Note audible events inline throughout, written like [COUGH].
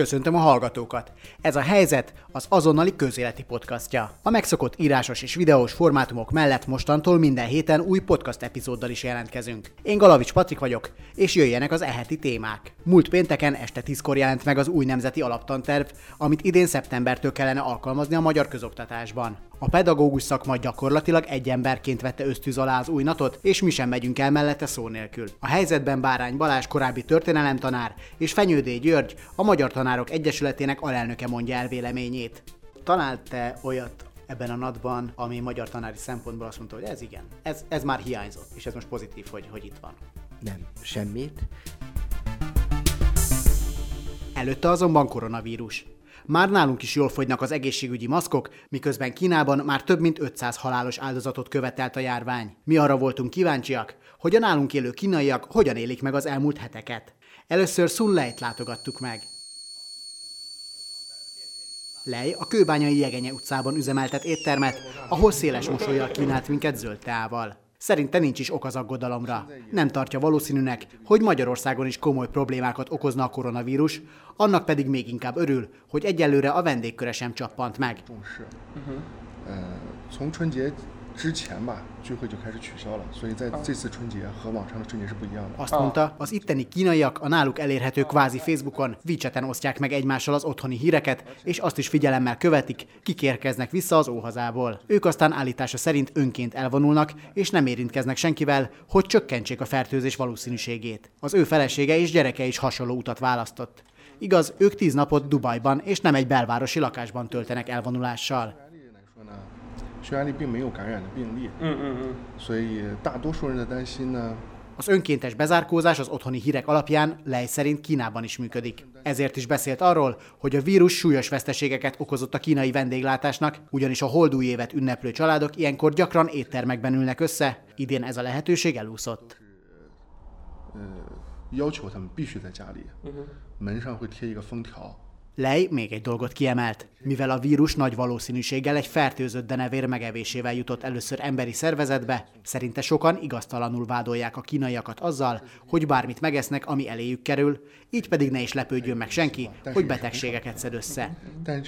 Köszöntöm a hallgatókat! Ez a helyzet az azonnali közéleti podcastja. A megszokott írásos és videós formátumok mellett mostantól minden héten új podcast epizóddal is jelentkezünk. Én Galavics Patrik vagyok, és jöjjenek az eheti témák. Múlt pénteken este 10-kor jelent meg az új nemzeti alaptanterv, amit idén szeptembertől kellene alkalmazni a magyar közoktatásban. A pedagógus szakma gyakorlatilag egy emberként vette ösztűz alá az új natot, és mi sem megyünk el mellette szó nélkül. A helyzetben Bárány Balázs korábbi történelemtanár és Fenyődé György, a Magyar Tanárok Egyesületének alelnöke mondja el véleményét. Talált te olyat ebben a natban, ami magyar tanári szempontból azt mondta, hogy ez igen, ez, ez már hiányzott, és ez most pozitív, hogy, hogy itt van. Nem, semmit. Előtte azonban koronavírus. Már nálunk is jól fogynak az egészségügyi maszkok, miközben Kínában már több mint 500 halálos áldozatot követelt a járvány. Mi arra voltunk kíváncsiak, hogy a nálunk élő kínaiak hogyan élik meg az elmúlt heteket. Először Sun Leit látogattuk meg. Lej a Kőbányai Jegenye utcában üzemeltet éttermet, ahol széles mosolyjal kínált minket zöld teával. Szerinte nincs is ok az aggodalomra. Nem tartja valószínűnek, hogy Magyarországon is komoly problémákat okozna a koronavírus, annak pedig még inkább örül, hogy egyelőre a vendégköre sem csappant meg. 呃，azt mondta, az itteni kínaiak a náluk elérhető kvázi Facebookon, WeChaten osztják meg egymással az otthoni híreket, és azt is figyelemmel követik, kik érkeznek vissza az óhazából. Ők aztán állítása szerint önként elvonulnak, és nem érintkeznek senkivel, hogy csökkentsék a fertőzés valószínűségét. Az ő felesége és gyereke is hasonló utat választott. Igaz, ők tíz napot Dubajban és nem egy belvárosi lakásban töltenek elvonulással. 匈牙利来说呢，匈牙利并没有感染的病例，嗯嗯嗯，所以大多数人的担心呢， Az önkéntes bezárkózás az otthoni hírek alapján Lej szerint Kínában is működik. Ezért is beszélt arról, hogy a vírus súlyos veszteségeket okozott a kínai vendéglátásnak, ugyanis a holdúj évet ünneplő családok ilyenkor gyakran éttermekben ülnek össze. Idén ez a lehetőség elúszott. 要求他们必须在家里，门上会贴一个封条， Lej még egy dolgot kiemelt. Mivel a vírus nagy valószínűséggel egy fertőzött denevér megevésével jutott először emberi szervezetbe, szerinte sokan igaztalanul vádolják a kínaiakat azzal, hogy bármit megesznek, ami eléjük kerül, így pedig ne is lepődjön meg senki, hogy betegségeket szed össze. 但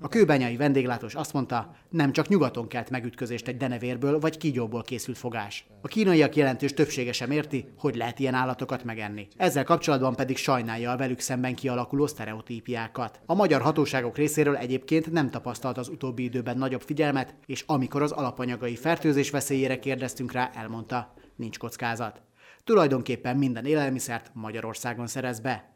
a kőbányai vendéglátós azt mondta, nem csak nyugaton kelt megütközést egy denevérből vagy kígyóból készült fogás. A kínaiak jelentős többsége sem érti, hogy lehet ilyen állatokat megenni. Ezzel kapcsolatban pedig sajnálja a velük szemben kialakuló sztereotípiákat. A magyar hatóságok részéről egyébként nem tapasztalt az utóbbi időben nagyobb figyelmet, és amikor az alapanyagai fertőzés veszélyére kérdeztünk rá, elmondta, nincs kockázat. Tulajdonképpen minden élelmiszert Magyarországon szerez be.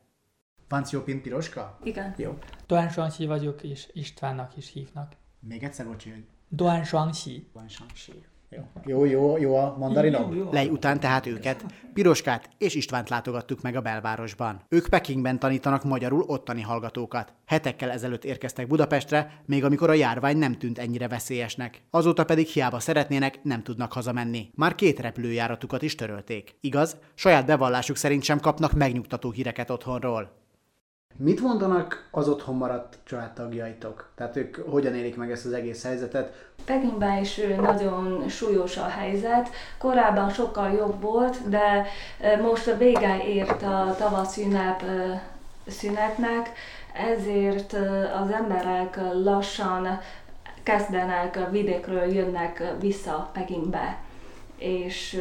Panciópin piroska? Igen. Jó. Doan Shuangxi vagyok, és Istvánnak is hívnak. Még egyszer, bocsi, hogy Doan Shuangxi. Van Shang-Chi. Jó. jó, jó, jó a mandarinom. Lej után tehát őket, Piroskát és Istvánt látogattuk meg a belvárosban. Ők Pekingben tanítanak magyarul ottani hallgatókat. Hetekkel ezelőtt érkeztek Budapestre, még amikor a járvány nem tűnt ennyire veszélyesnek. Azóta pedig hiába szeretnének, nem tudnak hazamenni. Már két repülőjáratukat is törölték. Igaz, saját bevallásuk szerint sem kapnak megnyugtató híreket otthonról. Mit mondanak az otthon maradt családtagjaitok? Tehát ők hogyan élik meg ezt az egész helyzetet? Pekingben is nagyon súlyos a helyzet. Korábban sokkal jobb volt, de most a vége ért a tavasz ünnep szünetnek, ezért az emberek lassan kezdenek vidékről jönnek vissza Pekingbe. És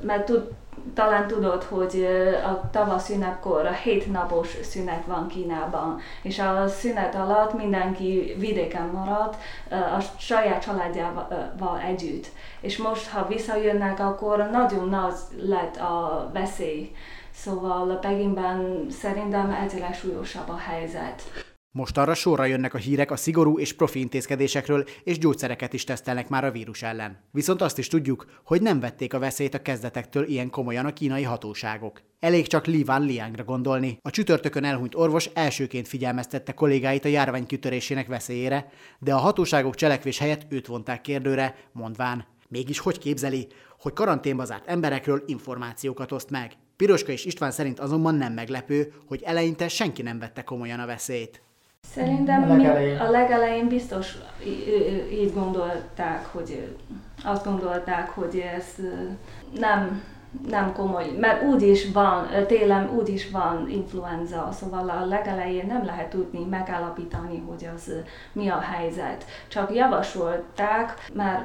mert tud, talán tudod, hogy a tavasz ünnepkor a hét napos szünet van Kínában, és a szünet alatt mindenki vidéken marad a saját családjával együtt. És most, ha visszajönnek, akkor nagyon nagy lett a veszély. Szóval Pekingben szerintem egyre súlyosabb a helyzet. Most arra sorra jönnek a hírek a szigorú és profi intézkedésekről, és gyógyszereket is tesztelnek már a vírus ellen. Viszont azt is tudjuk, hogy nem vették a veszélyt a kezdetektől ilyen komolyan a kínai hatóságok. Elég csak Li Van Liangra gondolni. A csütörtökön elhunyt orvos elsőként figyelmeztette kollégáit a járvány kitörésének veszélyére, de a hatóságok cselekvés helyett őt vonták kérdőre, mondván, mégis hogy képzeli, hogy karanténba zárt emberekről információkat oszt meg. Piroska és István szerint azonban nem meglepő, hogy eleinte senki nem vette komolyan a veszélyt. Szerintem A legelején. a legelején biztos így gondolták, hogy azt gondolták, hogy ez nem nem komoly, mert úgy is van, télen úgy is van influenza, szóval a legelején nem lehet tudni, megállapítani, hogy az mi a helyzet. Csak javasolták, mert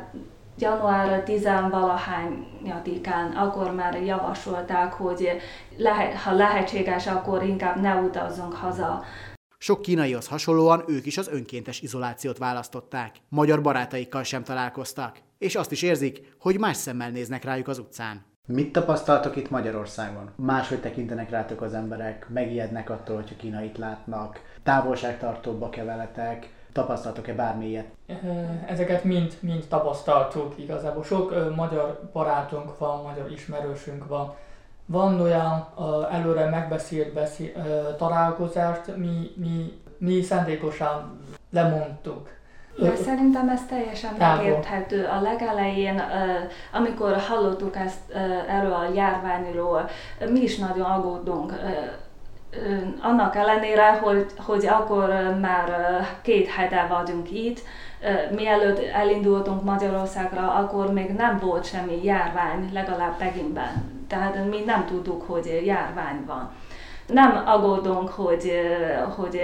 január 10-valahányadikán akkor már javasolták, hogy lehet, ha lehetséges, akkor inkább ne utazzunk haza. Sok kínaihoz hasonlóan ők is az önkéntes izolációt választották. Magyar barátaikkal sem találkoztak, és azt is érzik, hogy más szemmel néznek rájuk az utcán. Mit tapasztaltok itt Magyarországon? Máshogy tekintenek rátok az emberek, megijednek attól, hogyha kínait látnak, távolságtartóbbak keveletek, tapasztaltok-e bármilyet? Ezeket mind, mind tapasztaltuk igazából. Sok ö, magyar barátunk van, magyar ismerősünk van. Van olyan ö, előre megbeszélt beszél, ö, találkozást, mi, mi, mi szándékosan lemondtuk de szerintem ez teljesen megérthető. A legelején, amikor hallottuk ezt erről a járványról, mi is nagyon aggódunk. Annak ellenére, hogy, hogy akkor már két hete vagyunk itt, mielőtt elindultunk Magyarországra, akkor még nem volt semmi járvány, legalább Pekinben. Tehát mi nem tudtuk, hogy járvány van. Nem aggódunk, hogy, hogy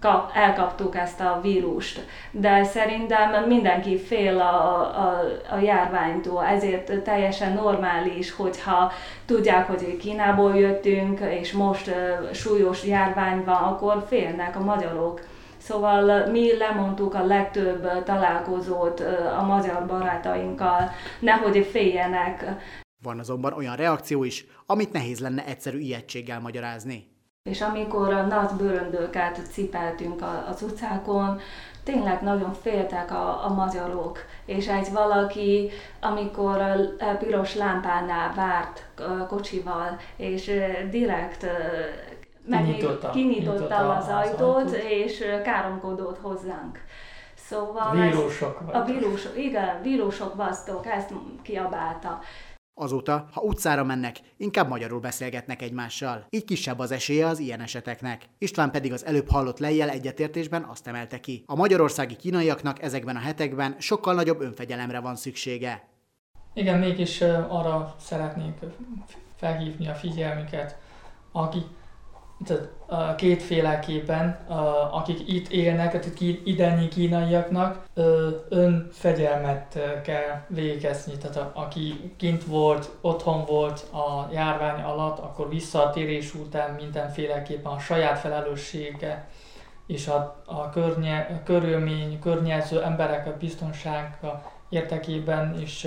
kap, elkaptuk ezt a vírust. De szerintem mindenki fél a, a, a járványtól, ezért teljesen normális, hogyha tudják, hogy Kínából jöttünk, és most súlyos járvány van, akkor félnek a magyarok. Szóval mi lemondtuk a legtöbb találkozót a magyar barátainkkal, nehogy féljenek. Van azonban olyan reakció is, amit nehéz lenne egyszerű ijegységgel magyarázni. És amikor a nagy bőröndőket cipeltünk az utcákon, tényleg nagyon féltek a, a magyarok, és egy valaki, amikor a piros lámpánál várt kocsival, és direkt kinyitotta, kinyitotta az ajtót, és káromkodott hozzánk. Szóval vírusok a vírusok, igen, vírusok vasztok, ezt kiabálta. Azóta, ha utcára mennek, inkább magyarul beszélgetnek egymással. Így kisebb az esélye az ilyen eseteknek. István pedig az előbb hallott lejjel egyetértésben azt emelte ki. A magyarországi kínaiaknak ezekben a hetekben sokkal nagyobb önfegyelemre van szüksége. Igen, mégis arra szeretnék felhívni a figyelmüket, akik kétféleképpen, akik itt élnek, tehát ideni kínaiaknak önfegyelmet kell végezni. Tehát aki kint volt, otthon volt a járvány alatt, akkor visszatérés után mindenféleképpen a saját felelőssége és a, a, környe, a körülmény, környező emberek a biztonsága érdekében is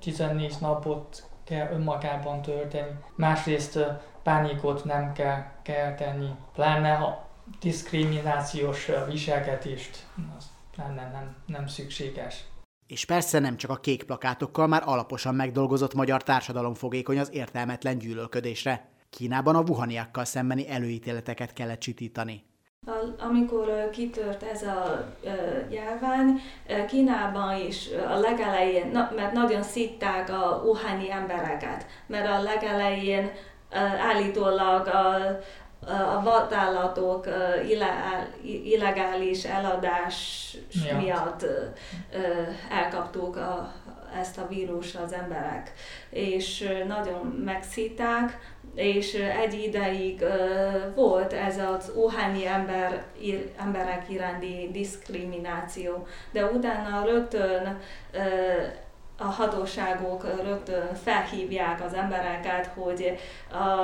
14 napot kell önmagában tölteni. Másrészt pánikot nem kell, kell tenni, pláne a diszkriminációs viselkedést, az nem, nem, nem, szükséges. És persze nem csak a kék plakátokkal már alaposan megdolgozott magyar társadalom fogékony az értelmetlen gyűlölködésre. Kínában a wuhaniakkal szembeni előítéleteket kellett csitítani. Amikor kitört ez a járvány, Kínában is a legelején, mert nagyon szitták a uhani embereket, mert a legelején állítólag a, a vadállatok illegális eladás miatt, miatt elkaptuk a, ezt a vírus az emberek, és nagyon megszíták, és egy ideig volt ez az óhányi ember, emberek iránti diszkrimináció, de utána rögtön a hatóságok rögtön felhívják az embereket, hogy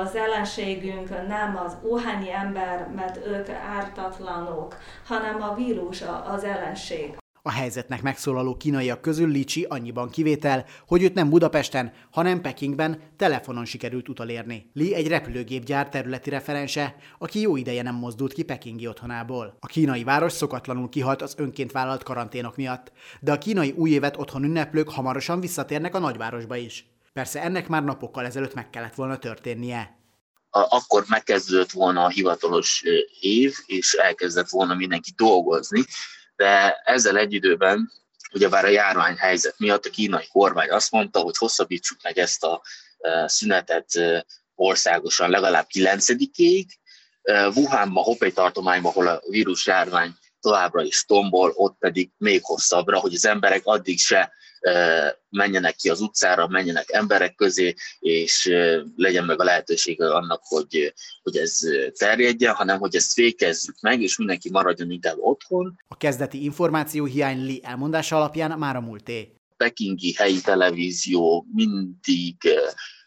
az ellenségünk nem az óhányi ember, mert ők ártatlanok, hanem a vírus az ellenség. A helyzetnek megszólaló kínaiak közül Licsi annyiban kivétel, hogy őt nem Budapesten, hanem Pekingben telefonon sikerült utalérni. Li egy repülőgépgyár területi referense, aki jó ideje nem mozdult ki pekingi otthonából. A kínai város szokatlanul kihalt az önként vállalt karanténok miatt, de a kínai új évet otthon ünneplők hamarosan visszatérnek a nagyvárosba is. Persze ennek már napokkal ezelőtt meg kellett volna történnie akkor megkezdődött volna a hivatalos év, és elkezdett volna mindenki dolgozni, de ezzel egy időben, ugyebár a járványhelyzet miatt a kínai kormány azt mondta, hogy hosszabbítsuk meg ezt a e, szünetet e, országosan legalább 9-ig. E, Wuhanban, Hopei tartományban, ahol a vírus járvány továbbra is tombol, ott pedig még hosszabbra, hogy az emberek addig se menjenek ki az utcára, menjenek emberek közé, és legyen meg a lehetősége annak, hogy, hogy ez terjedjen, hanem hogy ezt fékezzük meg, és mindenki maradjon inkább otthon. A kezdeti információ hiány Li elmondása alapján már a múlté. Pekingi helyi televízió mindig,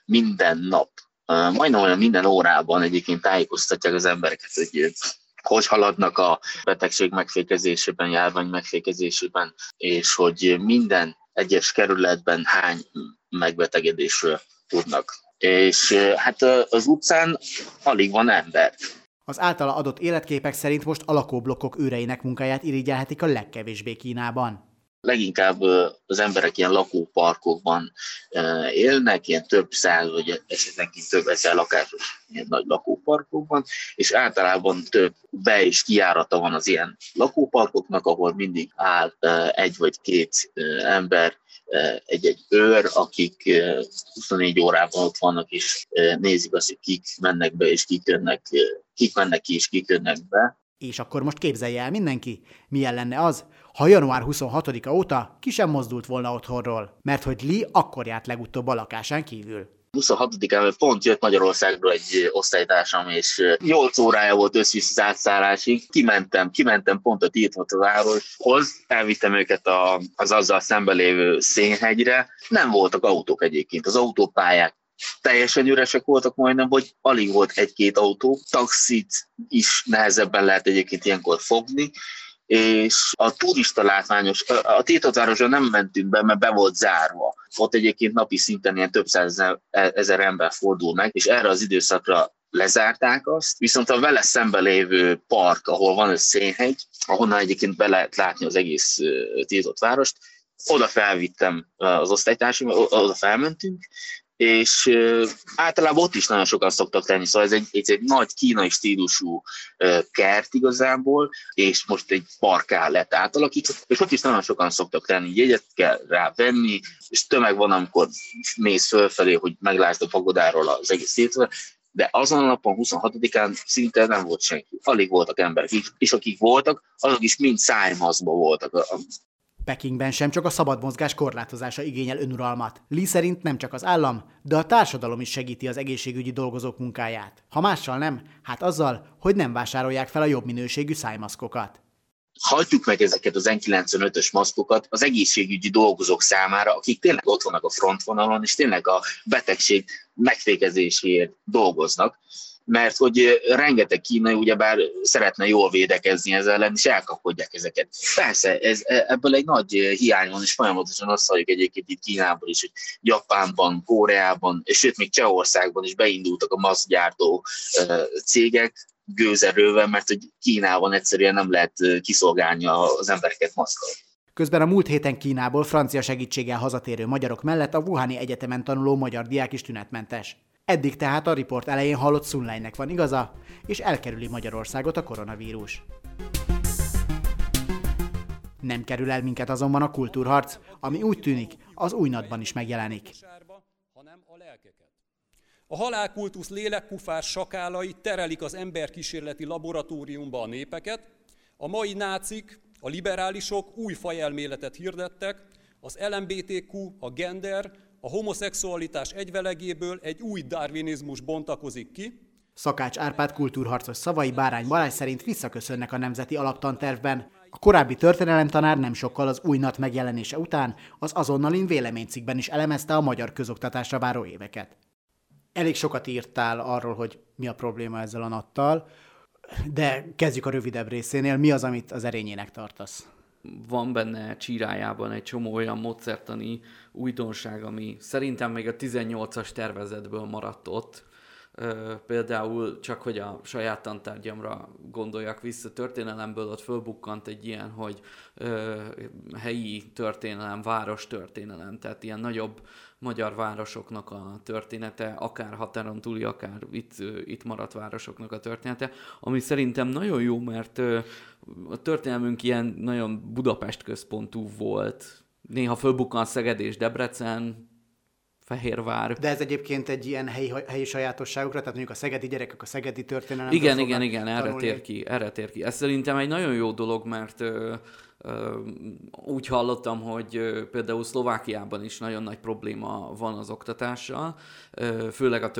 minden nap, majdnem olyan minden órában egyébként tájékoztatják az embereket, hogy hogy haladnak a betegség megfékezésében, járvány megfékezésében, és hogy minden egyes kerületben hány megbetegedésről tudnak. És hát az utcán alig van ember. Az általa adott életképek szerint most a lakóblokkok őreinek munkáját irigyelhetik a legkevésbé Kínában leginkább az emberek ilyen lakóparkokban élnek, ilyen több száz, vagy esetenként több ezer lakásos ilyen nagy lakóparkokban, és általában több be- és kiárata van az ilyen lakóparkoknak, ahol mindig áll egy vagy két ember, egy-egy őr, akik 24 órában ott vannak, és nézik azt, hogy kik mennek be, és kik, jönnek, kik mennek ki, és kik jönnek be. És akkor most képzelje el mindenki, milyen lenne az, ha január 26-a óta ki sem mozdult volna otthonról, mert hogy Lee akkor járt legutóbb a lakásán kívül. 26-án pont jött Magyarországról egy osztálytársam, és 8 órája volt összvisz az átszállásig. Kimentem, kimentem pont a tiltott városhoz, elvittem őket a, az azzal szembe lévő szénhegyre. Nem voltak autók egyébként, az autópályák teljesen üresek voltak majdnem, vagy alig volt egy-két autó. Taxit is nehezebben lehet egyébként ilyenkor fogni, és a turista látványos, a Tiltatvárosra nem mentünk be, mert be volt zárva. Ott egyébként napi szinten ilyen több ezer ember fordul meg, és erre az időszakra lezárták azt, viszont a vele szembe lévő park, ahol van egy szénhegy, ahonnan egyébként be lehet látni az egész tiltott várost, oda felvittem az osztálytársaim, oda felmentünk, és általában ott is nagyon sokan szoktak tenni, szóval ez egy, ez egy nagy kínai stílusú kert igazából, és most egy parká lett átalakítva, és ott is nagyon sokan szoktak tenni, jegyet kell rá venni, és tömeg van, amikor mész fölfelé, hogy meglásd a pagodáról az egész hétve, de azon a napon, 26-án szinte nem volt senki. Alig voltak emberek, és akik voltak, azok is mind szájmazba voltak. Pekingben sem csak a szabad mozgás korlátozása igényel önuralmat. Li szerint nem csak az állam, de a társadalom is segíti az egészségügyi dolgozók munkáját. Ha mással nem, hát azzal, hogy nem vásárolják fel a jobb minőségű szájmaszkokat. Hagyjuk meg ezeket az N95-ös maszkokat az egészségügyi dolgozók számára, akik tényleg ott vannak a frontvonalon, és tényleg a betegség megfékezéséért dolgoznak mert hogy rengeteg kínai ugyebár szeretne jól védekezni ezzel ellen, és elkapkodják ezeket. Persze, ez, e, ebből egy nagy hiány van, és folyamatosan azt halljuk egyébként itt Kínában is, hogy Japánban, Koreában, és sőt még Csehországban is beindultak a maszkgyártó cégek, gőzerővel, mert hogy Kínában egyszerűen nem lehet kiszolgálni az embereket maszkal. Közben a múlt héten Kínából francia segítséggel hazatérő magyarok mellett a Wuhani Egyetemen tanuló magyar diák is tünetmentes. Eddig tehát a riport elején hallott Sunline-nek van igaza, és elkerüli Magyarországot a koronavírus. Nem kerül el minket azonban a kultúrharc, ami úgy tűnik, az új nadban is megjelenik. A halálkultusz lélekkufás sakálai terelik az emberkísérleti laboratóriumba a népeket, a mai nácik, a liberálisok új fajelméletet hirdettek, az LMBTQ, a gender, a homoszexualitás egyvelegéből egy új darwinizmus bontakozik ki. Szakács Árpád kultúrharcos szavai Bárány Balázs szerint visszaköszönnek a nemzeti alaptantervben. A korábbi történelemtanár nem sokkal az új nat megjelenése után az azonnalin véleménycikben is elemezte a magyar közoktatásra váró éveket. Elég sokat írtál arról, hogy mi a probléma ezzel a nattal, de kezdjük a rövidebb részénél. Mi az, amit az erényének tartasz? Van benne csírájában egy csomó olyan módszertani újdonság, ami szerintem még a 18-as tervezetből maradt ott. Például csak, hogy a saját tantárgyamra gondoljak vissza, történelemből ott fölbukkant egy ilyen, hogy helyi történelem, város történelem, tehát ilyen nagyobb magyar városoknak a története, akár határon túli, akár itt, itt maradt városoknak a története, ami szerintem nagyon jó, mert a történelmünk ilyen nagyon Budapest központú volt. Néha fölbukkan Szeged és Debrecen, Fehérvár. De ez egyébként egy ilyen helyi, helyi sajátosságokra, tehát mondjuk a szegedi gyerekek a szegedi történelem. Igen, igen, igen, erre tér ki, erre tér ki. Ez szerintem egy nagyon jó dolog, mert úgy hallottam, hogy például Szlovákiában is nagyon nagy probléma van az oktatással, főleg a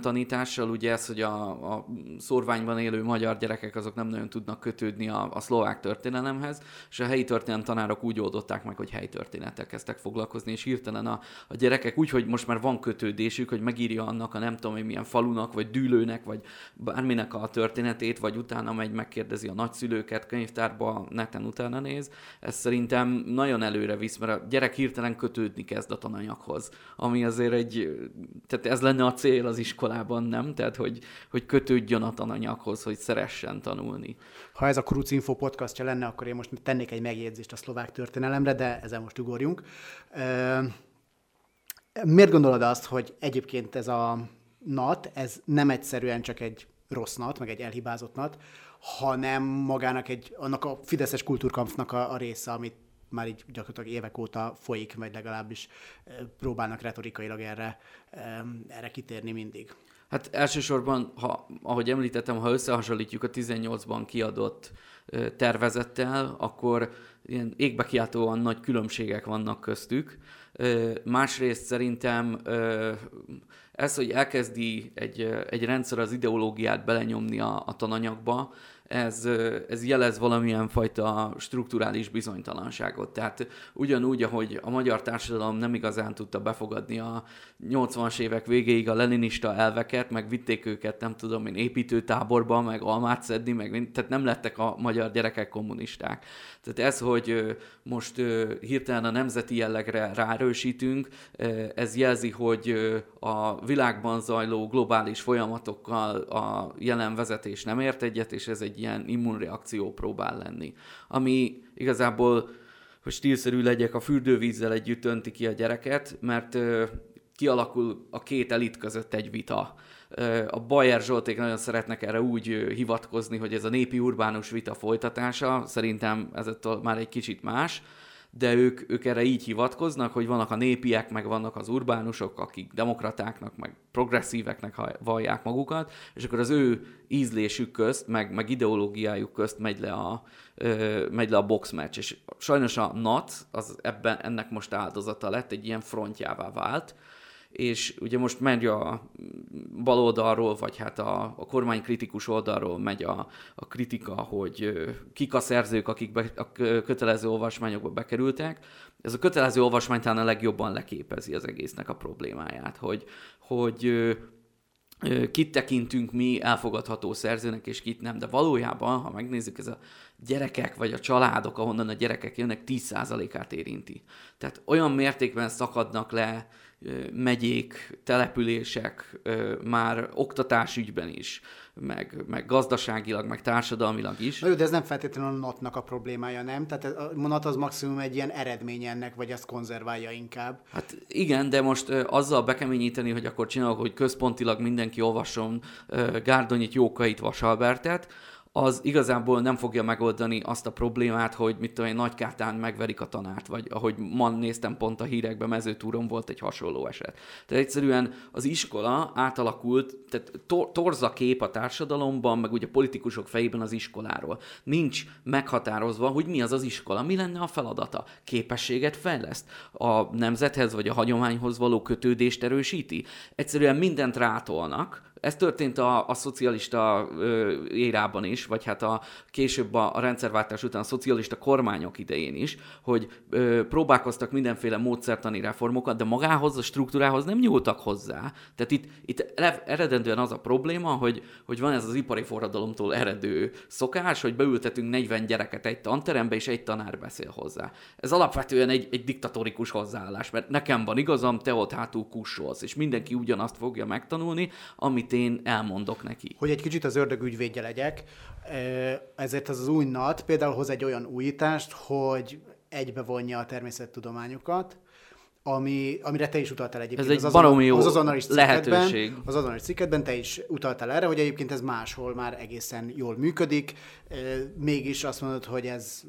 tanítással. Ugye ez, hogy a, a szorványban élő magyar gyerekek azok nem nagyon tudnak kötődni a, a szlovák történelemhez, és a helyi történelem tanárok úgy oldották meg, hogy helyi történetek kezdtek foglalkozni, és hirtelen a, a gyerekek úgy, hogy most már van kötődésük, hogy megírja annak a nem tudom, hogy milyen falunak, vagy dűlőnek, vagy bárminek a történetét, vagy utána megy, megkérdezi a nagyszülőket, könyvtárba, neten utána néz, ez, ez szerintem nagyon előre visz, mert a gyerek hirtelen kötődni kezd a tananyaghoz, ami azért egy, tehát ez lenne a cél az iskolában, nem? Tehát, hogy, hogy kötődjön a tananyaghoz, hogy szeressen tanulni. Ha ez a Kruc Info podcastja lenne, akkor én most tennék egy megjegyzést a szlovák történelemre, de ezen most ugorjunk. Miért gondolod azt, hogy egyébként ez a NAT, ez nem egyszerűen csak egy rossz NAT, meg egy elhibázott NAT, hanem magának egy, annak a Fideszes kultúrkampfnak a, a része, amit már így gyakorlatilag évek óta folyik, vagy legalábbis próbálnak retorikailag erre, erre kitérni mindig. Hát elsősorban, ha, ahogy említettem, ha összehasonlítjuk a 18-ban kiadott tervezettel, akkor ilyen égbekiáltóan nagy különbségek vannak köztük. Másrészt szerintem ez, hogy elkezdi egy, egy rendszer az ideológiát belenyomni a, a tananyagba, ez, ez jelez valamilyen fajta strukturális bizonytalanságot. Tehát ugyanúgy, ahogy a magyar társadalom nem igazán tudta befogadni a 80-as évek végéig a leninista elveket, meg vitték őket, nem tudom én, építőtáborba, meg almát szedni, meg, tehát nem lettek a magyar gyerekek kommunisták. Tehát ez, hogy most hirtelen a nemzeti jellegre rárősítünk, ez jelzi, hogy a világban zajló globális folyamatokkal a jelen vezetés nem ért egyet, és ez egy ilyen immunreakció próbál lenni. Ami igazából, hogy stílszerű legyek, a fürdővízzel együtt önti ki a gyereket, mert kialakul a két elit között egy vita. A Bayer Zsolték nagyon szeretnek erre úgy hivatkozni, hogy ez a népi urbánus vita folytatása, szerintem ez már egy kicsit más, de ők, ők erre így hivatkoznak, hogy vannak a népiek, meg vannak az urbánusok, akik demokratáknak, meg progresszíveknek vallják magukat, és akkor az ő ízlésük közt, meg, meg ideológiájuk közt megy le a, ö, megy le a boxmatch, és sajnos a NAT az ebben ennek most áldozata lett, egy ilyen frontjává vált, és ugye most megy a bal oldalról, vagy hát a, a kormány kritikus oldalról megy a, a kritika, hogy kik a szerzők, akik be, a kötelező olvasmányokba bekerültek. Ez a kötelező olvasmány talán a legjobban leképezi az egésznek a problémáját, hogy, hogy kit tekintünk mi elfogadható szerzőnek, és kit nem. De valójában, ha megnézzük, ez a gyerekek vagy a családok, ahonnan a gyerekek jönnek, 10%-át érinti. Tehát olyan mértékben szakadnak le megyék, települések már oktatásügyben is, meg, meg gazdaságilag, meg társadalmilag is. Na jó, de ez nem feltétlenül a NAT-nak a problémája, nem? Tehát a NAT az maximum egy ilyen eredmény ennek, vagy ezt konzerválja inkább. Hát igen, de most azzal bekeményíteni, hogy akkor csinálok, hogy központilag mindenki olvasson Gárdonyit, Jókait, Vasalbertet, az igazából nem fogja megoldani azt a problémát, hogy mit tudom én, Nagykátán megverik a tanárt, vagy ahogy ma néztem pont a hírekben, mezőtúron volt egy hasonló eset. Tehát egyszerűen az iskola átalakult, tehát tor- torza kép a társadalomban, meg ugye a politikusok fejében az iskoláról. Nincs meghatározva, hogy mi az az iskola, mi lenne a feladata. Képességet fejleszt, a nemzethez vagy a hagyományhoz való kötődést erősíti. Egyszerűen mindent rátolnak, ez történt a, a szocialista ö, érában is, vagy hát a később a, a rendszerváltás után a szocialista kormányok idején is, hogy ö, próbálkoztak mindenféle módszertani reformokat, de magához, a struktúrához nem nyúltak hozzá. Tehát itt, itt eredendően az a probléma, hogy, hogy van ez az ipari forradalomtól eredő szokás, hogy beültetünk 40 gyereket egy tanterembe, és egy tanár beszél hozzá. Ez alapvetően egy, egy diktatórikus hozzáállás, mert nekem van igazam, te ott hátul kussolsz, és mindenki ugyanazt fogja megtanulni, amit én elmondok neki. Hogy egy kicsit az ördög ügyvédje legyek, ezért az, az új NAT például hoz egy olyan újítást, hogy egybevonja a természettudományokat, ami, amire te is utaltál egyébként. Ez egy az baromi jó az azonalis lehetőség. Az azonalis cikketben te is utaltál erre, hogy egyébként ez máshol már egészen jól működik, mégis azt mondod, hogy ez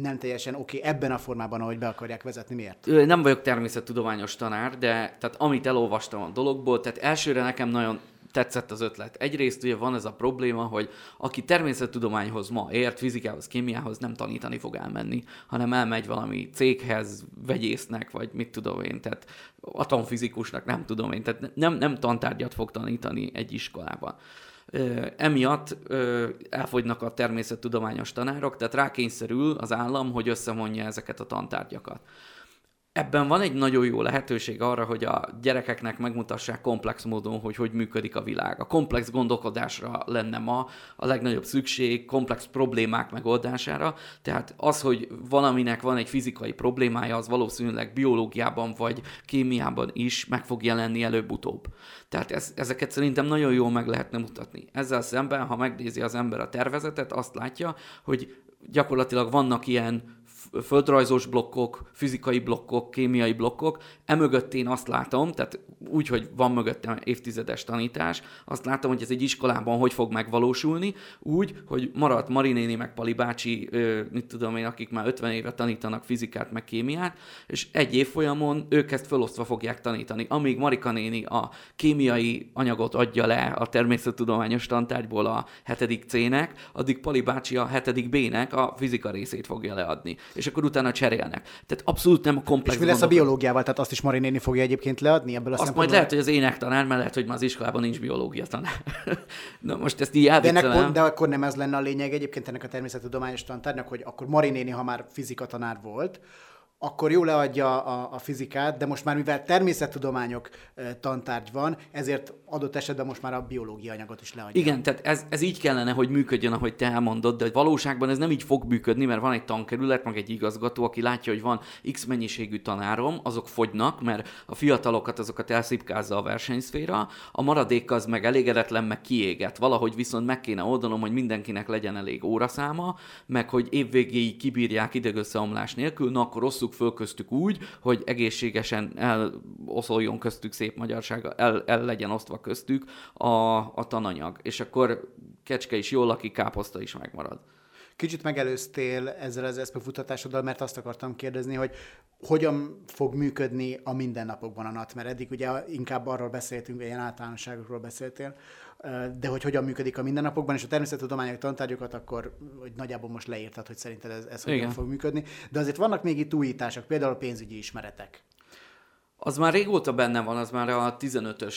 nem teljesen oké okay, ebben a formában, ahogy be akarják vezetni. Miért? Nem vagyok természettudományos tanár, de tehát amit elolvastam a dologból, tehát elsőre nekem nagyon tetszett az ötlet. Egyrészt ugye van ez a probléma, hogy aki természettudományhoz ma ért, fizikához, kémiához nem tanítani fog elmenni, hanem elmegy valami céghez, vegyésznek, vagy mit tudom én, tehát atomfizikusnak, nem tudom én, tehát nem, nem tantárgyat fog tanítani egy iskolában. Emiatt elfogynak a természettudományos tanárok, tehát rákényszerül az állam, hogy összemondja ezeket a tantárgyakat ebben van egy nagyon jó lehetőség arra, hogy a gyerekeknek megmutassák komplex módon, hogy hogy működik a világ. A komplex gondolkodásra lenne ma a legnagyobb szükség, komplex problémák megoldására. Tehát az, hogy valaminek van egy fizikai problémája, az valószínűleg biológiában vagy kémiában is meg fog jelenni előbb-utóbb. Tehát ez, ezeket szerintem nagyon jól meg lehetne mutatni. Ezzel szemben, ha megnézi az ember a tervezetet, azt látja, hogy gyakorlatilag vannak ilyen földrajzos blokkok, fizikai blokkok, kémiai blokkok. Emögött én azt látom, tehát úgy, hogy van mögöttem évtizedes tanítás, azt látom, hogy ez egy iskolában hogy fog megvalósulni, úgy, hogy maradt Marinéni meg Pali bácsi, mit tudom én, akik már 50 éve tanítanak fizikát meg kémiát, és egy évfolyamon ők ezt felosztva fogják tanítani. Amíg Marika néni a kémiai anyagot adja le a természettudományos tantárgyból a hetedik C-nek, addig Pali bácsi a hetedik B-nek a fizika részét fogja leadni és akkor utána cserélnek. Tehát abszolút nem a komplex És mi lesz a biológiával? Tehát azt is Marinéni fogja egyébként leadni ebből a Azt majd lehet, hogy az énektanár, mert lehet, hogy már az iskolában nincs biológia tanár. [LAUGHS] Na most ezt így de, ennek, de akkor nem ez lenne a lényeg egyébként ennek a természettudományos tantárnak, hogy akkor Marinéni, ha már fizika tanár volt, akkor jól leadja a, a fizikát, de most már mivel természettudományok tantárgy van, ezért adott esetben most már a biológia anyagot is leadja. Igen, tehát ez, ez így kellene, hogy működjön, ahogy te elmondod, de valóságban ez nem így fog működni, mert van egy tankerület, meg egy igazgató, aki látja, hogy van X mennyiségű tanárom, azok fogynak, mert a fiatalokat azokat elszipkázza a versenyszféra, a maradék az meg elégedetlen, meg kiéget. Valahogy viszont meg kéne oldanom, hogy mindenkinek legyen elég óraszáma, meg hogy évvégéig kibírják idegösszeomlás nélkül, na akkor rosszul osszuk föl köztük úgy, hogy egészségesen eloszoljon köztük szép magyarsága, el, el legyen osztva köztük a, a tananyag. És akkor kecske is jól lakik, káposzta is megmarad. Kicsit megelőztél ezzel az eszpefutatásoddal, mert azt akartam kérdezni, hogy hogyan fog működni a mindennapokban a NAT, mert eddig ugye inkább arról beszéltünk, ilyen általánosságokról beszéltél, de hogy hogyan működik a mindennapokban, és a természettudományok tantárgyokat, akkor hogy nagyjából most leírtad, hogy szerinted ez, ez hogyan fog működni. De azért vannak még itt újítások, például a pénzügyi ismeretek. Az már régóta benne van, az már a 15-ös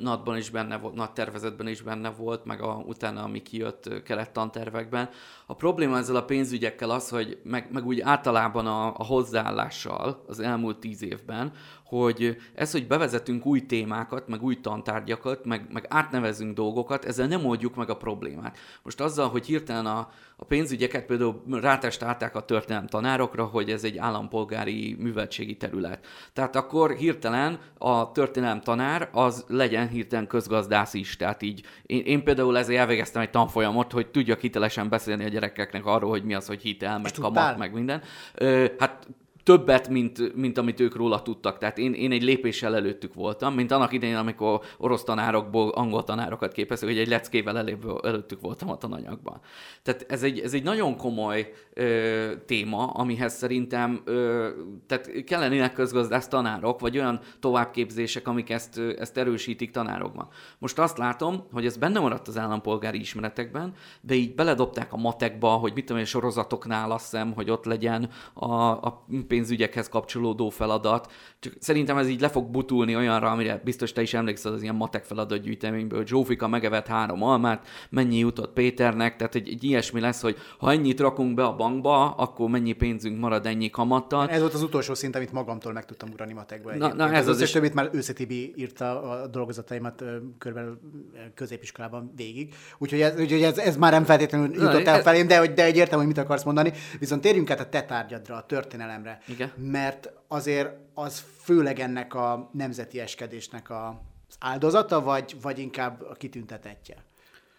NAT-ban is benne volt, NAT tervezetben is benne volt, meg a, utána, ami kijött kelet-tantervekben. A probléma ezzel a pénzügyekkel az, hogy meg, meg úgy általában a, a hozzáállással az elmúlt tíz évben, hogy ez, hogy bevezetünk új témákat, meg új tantárgyakat, meg, meg átnevezünk dolgokat, ezzel nem oldjuk meg a problémát. Most azzal, hogy hirtelen a, a pénzügyeket például rátestálták a történelem tanárokra, hogy ez egy állampolgári műveltségi terület. Tehát akkor hirtelen a történelem tanár az legyen hirtelen közgazdász is. Tehát így én, én például ezzel elvégeztem egy tanfolyamot, hogy tudjak hitelesen beszélni a gyerekeknek arról, hogy mi az, hogy hitel, meg kamat, meg minden. Ö, hát többet, mint, mint amit ők róla tudtak. Tehát én, én egy lépéssel előttük voltam, mint annak idején, amikor orosz tanárokból angol tanárokat képeztek, hogy egy leckével előbb, előttük voltam a tananyagban. Tehát ez egy, ez egy nagyon komoly ö, téma, amihez szerintem ö, tehát kellenének közgazdász tanárok, vagy olyan továbbképzések, amik ezt, ezt erősítik tanárokban. Most azt látom, hogy ez benne maradt az állampolgári ismeretekben, de így beledobták a matekba, hogy mit tudom én, sorozatoknál azt hiszem, hogy ott legyen a, a pénzügyekhez kapcsolódó feladat. Csak szerintem ez így le fog butulni olyanra, amire biztos te is emlékszel az ilyen matek feladatgyűjteményből. Zsófika megevett három almát, mennyi jutott Péternek, tehát egy, egy ilyesmi lesz, hogy ha ennyit rakunk be a bankba, akkor mennyi pénzünk marad ennyi kamattal. Ez volt az utolsó szint, amit magamtól meg tudtam ugrani matekba. Na, na, ez az, az is... többit már Ősze Tibi írta a dolgozataimat körülbelül középiskolában végig. Úgyhogy ez, úgyhogy ez, ez már nem feltétlenül jutott el felém, de, de egy értem, hogy mit akarsz mondani. Viszont térjünk át a te tárgyadra, a történelemre. Igen. Mert azért az főleg ennek a nemzeti eskedésnek a áldozata, vagy, vagy inkább a kitüntetetje?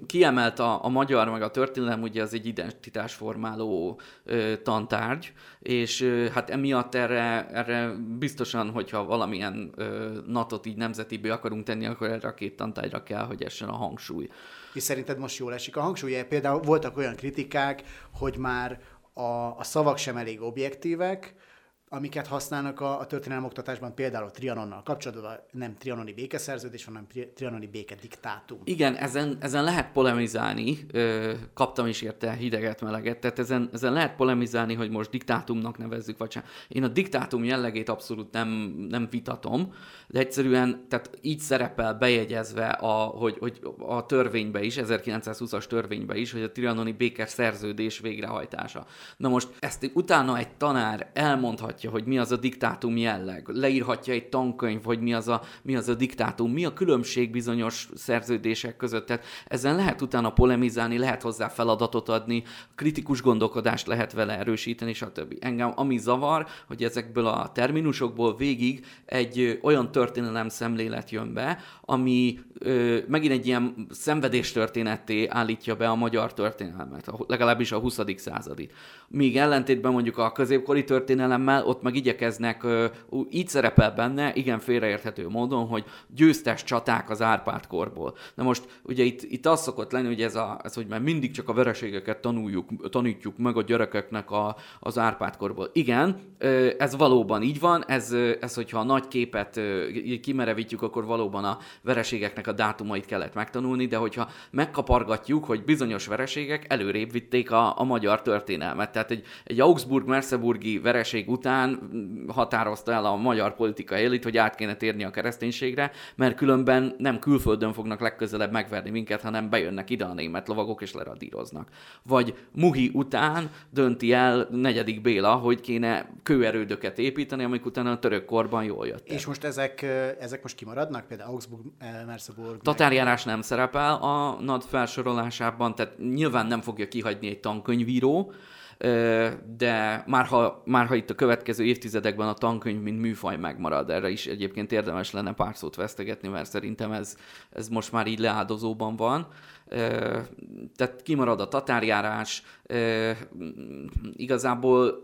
kiemelt a, a magyar meg a történelem, ugye az egy identitásformáló ö, tantárgy, és ö, hát emiatt erre, erre biztosan, hogyha valamilyen ö, natot így nemzetibé akarunk tenni, akkor erre a két tantárgyra kell, hogy essen a hangsúly. És szerinted most jól esik a hangsúly? Például voltak olyan kritikák, hogy már a, a szavak sem elég objektívek, amiket használnak a, a történelem oktatásban, például a Trianonnal kapcsolatban, nem trianoni békeszerződés, hanem trianoni békediktátum. Igen, ezen, ezen lehet polemizálni, ö, kaptam is érte hideget, meleget, tehát ezen, ezen lehet polemizálni, hogy most diktátumnak nevezzük, vagy sem. Én a diktátum jellegét abszolút nem, nem vitatom, de egyszerűen tehát így szerepel bejegyezve, a, hogy, hogy a törvénybe is, 1920-as törvénybe is, hogy a trianoni békes szerződés végrehajtása. Na most ezt utána egy tanár elmondhatja, leírhatja, hogy mi az a diktátum jelleg, leírhatja egy tankönyv, hogy mi az a, mi az a diktátum, mi a különbség bizonyos szerződések között. Tehát ezen lehet utána polemizálni, lehet hozzá feladatot adni, kritikus gondolkodást lehet vele erősíteni, stb. Engem ami zavar, hogy ezekből a terminusokból végig egy olyan történelem szemlélet jön be, ami ö, megint egy ilyen szenvedéstörténetté állítja be a magyar történelmet, legalábbis a 20. századi. Míg ellentétben mondjuk a középkori történelemmel, ott meg igyekeznek, így szerepel benne, igen félreérthető módon, hogy győztes csaták az Árpád korból. Na most ugye itt, itt az szokott lenni, hogy ez, a, ez hogy már mindig csak a vereségeket tanuljuk, tanítjuk meg a gyerekeknek a, az Árpád korból. Igen, ez valóban így van, ez, ez hogyha a nagy képet kimerevítjük, akkor valóban a vereségeknek a dátumait kellett megtanulni, de hogyha megkapargatjuk, hogy bizonyos vereségek előrébb vitték a, a magyar történelmet. Tehát egy, egy Augsburg-Merseburgi vereség után határozta el a magyar politika elit, hogy át kéne térni a kereszténységre, mert különben nem külföldön fognak legközelebb megverni minket, hanem bejönnek ide a német lovagok és leradíroznak. Vagy Muhi után dönti el negyedik Béla, hogy kéne kőerődöket építeni, amik utána a török korban jól jött. És most ezek, ezek most kimaradnak? Például Augsburg Merseburg. Tatárjárás nem szerepel a NAD felsorolásában, tehát nyilván nem fogja kihagyni egy tankönyvíró, de már ha, már ha itt a következő évtizedekben a tankönyv, mint műfaj megmarad, erre is egyébként érdemes lenne pár szót vesztegetni, mert szerintem ez, ez most már így leáldozóban van tehát kimarad a tatárjárás, igazából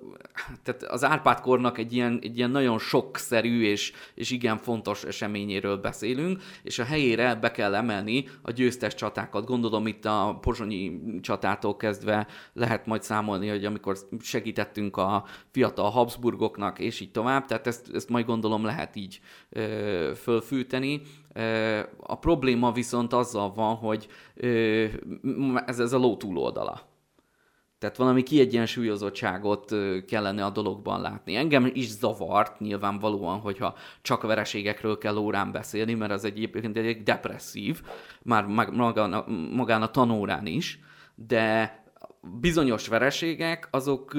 tehát az Árpád-kornak egy ilyen, egy ilyen nagyon sokszerű és, és igen fontos eseményéről beszélünk, és a helyére be kell emelni a győztes csatákat. Gondolom itt a pozsonyi csatától kezdve lehet majd számolni, hogy amikor segítettünk a fiatal Habsburgoknak, és így tovább, tehát ezt, ezt majd gondolom lehet így fölfűteni. A probléma viszont azzal van, hogy ez, ez a ló túloldala. Tehát valami kiegyensúlyozottságot kellene a dologban látni. Engem is zavart nyilvánvalóan, hogyha csak vereségekről kell órán beszélni, mert az egyébként egy depresszív, már magán, magán a tanórán is, de bizonyos vereségek azok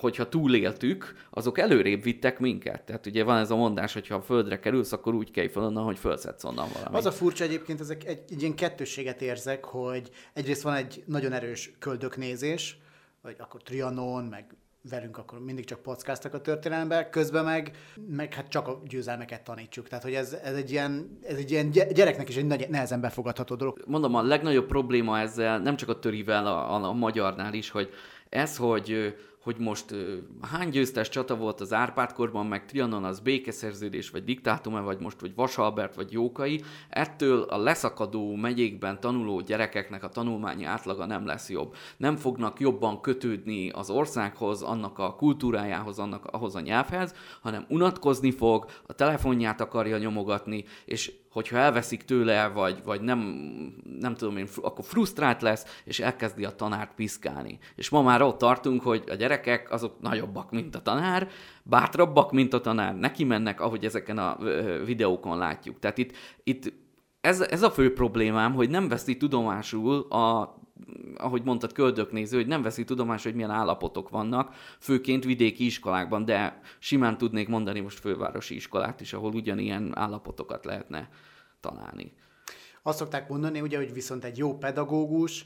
hogyha túléltük, azok előrébb vittek minket. Tehát ugye van ez a mondás, hogy ha a földre kerülsz, akkor úgy kell fel onnan, hogy fölszedsz onnan valamit. Az a furcsa egyébként, ezek egy, egy ilyen kettősséget érzek, hogy egyrészt van egy nagyon erős köldöknézés, vagy akkor Trianon, meg velünk akkor mindig csak packáztak a történelembe, közben meg, meg hát csak a győzelmeket tanítsuk. Tehát, hogy ez, ez, egy ilyen, ez egy ilyen gyereknek is egy nagy, nehezen befogadható dolog. Mondom, a legnagyobb probléma ezzel, nem csak a törivel, a, a, a magyarnál is, hogy ez, hogy hogy most hány győztes csata volt az Árpádkorban, meg Trianon az békeszerződés, vagy diktátum vagy most, vagy Vasalbert, vagy Jókai, ettől a leszakadó megyékben tanuló gyerekeknek a tanulmányi átlaga nem lesz jobb. Nem fognak jobban kötődni az országhoz, annak a kultúrájához, annak ahhoz a nyelvhez, hanem unatkozni fog, a telefonját akarja nyomogatni, és hogyha elveszik tőle, vagy, vagy nem, nem tudom én, akkor frusztrált lesz, és elkezdi a tanárt piszkálni. És ma már ott tartunk, hogy a gyerekek azok nagyobbak, mint a tanár, bátrabbak, mint a tanár, neki mennek, ahogy ezeken a videókon látjuk. Tehát itt, itt ez, ez a fő problémám, hogy nem veszi tudomásul a ahogy mondtad, köldöknéző, hogy nem veszi tudomás, hogy milyen állapotok vannak, főként vidéki iskolákban, de simán tudnék mondani most fővárosi iskolát is, ahol ugyanilyen állapotokat lehetne találni. Azt szokták mondani, ugye, hogy viszont egy jó pedagógus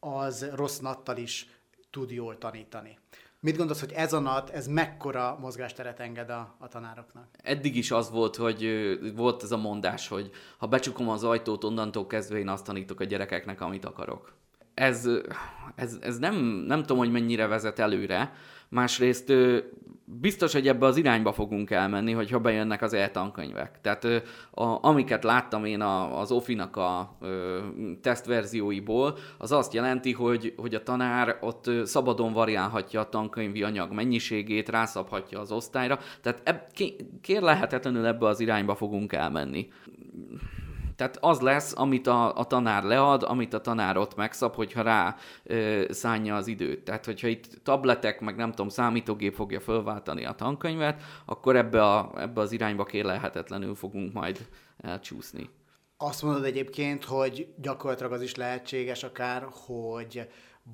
az rossz nattal is tud jól tanítani. Mit gondolsz, hogy ez a NAT, ez mekkora mozgásteret enged a, a tanároknak? Eddig is az volt, hogy volt ez a mondás, hogy ha becsukom az ajtót, onnantól kezdve én azt tanítok a gyerekeknek, amit akarok. Ez, ez, ez nem, nem tudom, hogy mennyire vezet előre, Másrészt biztos, hogy ebbe az irányba fogunk elmenni, hogyha bejönnek az e-tankönyvek. Tehát a, amiket láttam én a, az Ofinak a a tesztverzióiból, az azt jelenti, hogy, hogy a tanár ott szabadon variálhatja a tankönyvi anyag mennyiségét, rászabhatja az osztályra, tehát eb, kér lehetetlenül ebbe az irányba fogunk elmenni. Tehát az lesz, amit a, a tanár lead, amit a tanár ott megszab, hogyha rá ö, szánja az időt. Tehát, hogyha itt tabletek, meg nem tudom, számítógép fogja fölváltani a tankönyvet, akkor ebbe, a, ebbe az irányba kérlelhetetlenül fogunk majd elcsúszni. Azt mondod egyébként, hogy gyakorlatilag az is lehetséges akár, hogy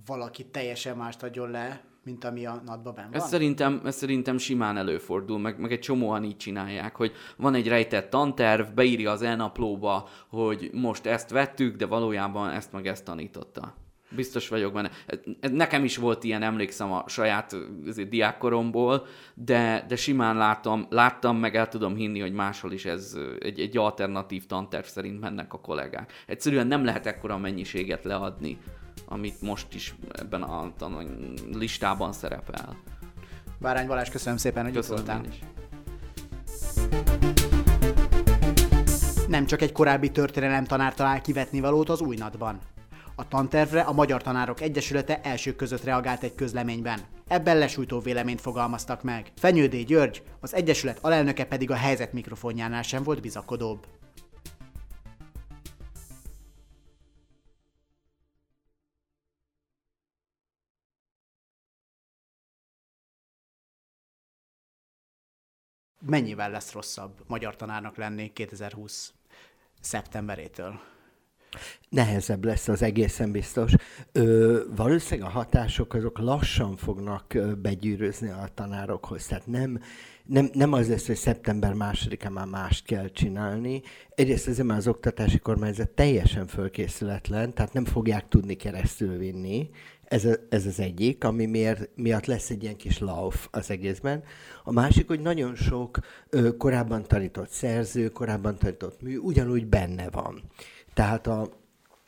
valaki teljesen mást adjon le, mint ami a nadban van? Ez szerintem, ez szerintem simán előfordul, meg, meg egy csomóan így csinálják, hogy van egy rejtett tanterv, beírja az elnaplóba, hogy most ezt vettük, de valójában ezt meg ezt tanította. Biztos vagyok benne. Nekem is volt ilyen, emlékszem a saját diákkoromból, de, de simán látom, láttam, meg el tudom hinni, hogy máshol is ez egy, egy alternatív tanterv szerint mennek a kollégák. Egyszerűen nem lehet ekkora mennyiséget leadni amit most is ebben a listában szerepel. Bárány Balázs, köszönöm szépen, hogy köszönöm itt voltál. Nem csak egy korábbi történelem tanár talál kivetni valót az új nadban. A tantervre a Magyar Tanárok Egyesülete elsők között reagált egy közleményben. Ebben lesújtó véleményt fogalmaztak meg. Fenyődé György, az Egyesület alelnöke pedig a helyzet mikrofonjánál sem volt bizakodóbb. Mennyivel lesz rosszabb magyar tanárnak lenni 2020 szeptemberétől? Nehezebb lesz az egészen biztos. Ö, valószínűleg a hatások azok lassan fognak begyűrözni a tanárokhoz. Tehát nem, nem, nem az lesz, hogy szeptember másodikán már mást kell csinálni. Egyrészt azért már az oktatási kormányzat teljesen fölkészületlen, tehát nem fogják tudni keresztül vinni ez, a, ez az egyik, ami miért, miatt lesz egy ilyen kis lauf az egészben. A másik, hogy nagyon sok ö, korábban tanított szerző, korábban tanított mű ugyanúgy benne van. Tehát a,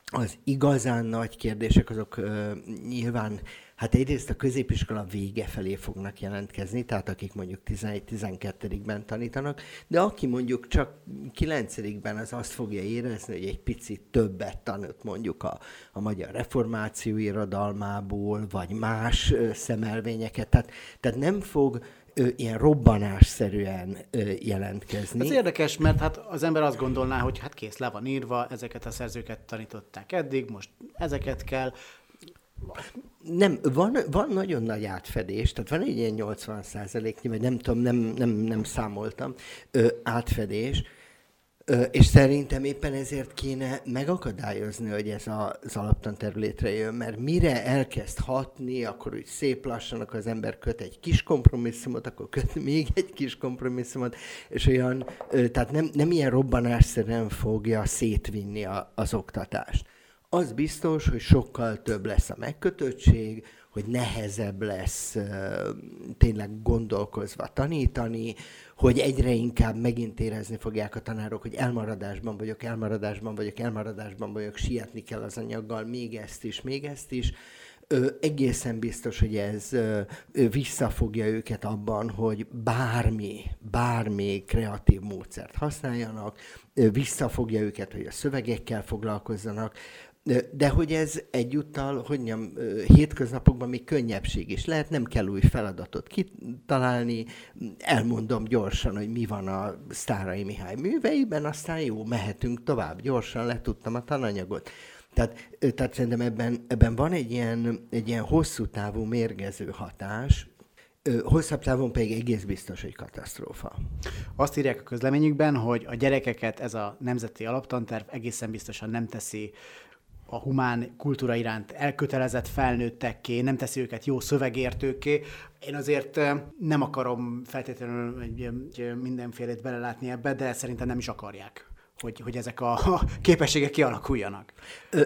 az igazán nagy kérdések azok ö, nyilván Hát egyrészt a középiskola vége felé fognak jelentkezni, tehát akik mondjuk 11-12-ben tanítanak, de aki mondjuk csak 9-ben az azt fogja érezni, hogy egy picit többet tanult mondjuk a, a magyar reformáció irodalmából, vagy más szemelvényeket, tehát, tehát nem fog ilyen robbanásszerűen jelentkezni. Ez érdekes, mert hát az ember azt gondolná, hogy hát kész, le van írva, ezeket a szerzőket tanították eddig, most ezeket kell, nem, van, van nagyon nagy átfedés, tehát van egy ilyen 80 százaléknyi, vagy nem tudom, nem, nem, nem számoltam, ö, átfedés, ö, és szerintem éppen ezért kéne megakadályozni, hogy ez az alaptan területre jön, mert mire elkezd hatni, akkor úgy szép lassan, akkor az ember köt egy kis kompromisszumot, akkor köt még egy kis kompromisszumot, és olyan, ö, tehát nem, nem ilyen robbanásszerűen fogja szétvinni a, az oktatást az biztos, hogy sokkal több lesz a megkötöttség, hogy nehezebb lesz tényleg gondolkozva tanítani, hogy egyre inkább megint érezni fogják a tanárok, hogy elmaradásban vagyok, elmaradásban vagyok, elmaradásban vagyok, sietni kell az anyaggal, még ezt is, még ezt is. Ö, egészen biztos, hogy ez ö, visszafogja őket abban, hogy bármi, bármi kreatív módszert használjanak, ö, visszafogja őket, hogy a szövegekkel foglalkozzanak, de hogy ez egyúttal, hogy mondjam, hétköznapokban még könnyebbség is lehet, nem kell új feladatot kitalálni, elmondom gyorsan, hogy mi van a Sztárai Mihály műveiben, aztán jó, mehetünk tovább, gyorsan letudtam a tananyagot. Tehát, tehát szerintem ebben, ebben van egy ilyen, egy ilyen hosszú távú mérgező hatás, Hosszabb távon pedig egész biztos, hogy katasztrófa. Azt írják a közleményükben, hogy a gyerekeket ez a nemzeti alaptanterv egészen biztosan nem teszi a humán kultúra iránt elkötelezett felnőttekké, nem teszi őket jó szövegértőké. Én azért nem akarom feltétlenül egy mindenfélét belelátni ebbe, de szerintem nem is akarják hogy, hogy ezek a képességek kialakuljanak.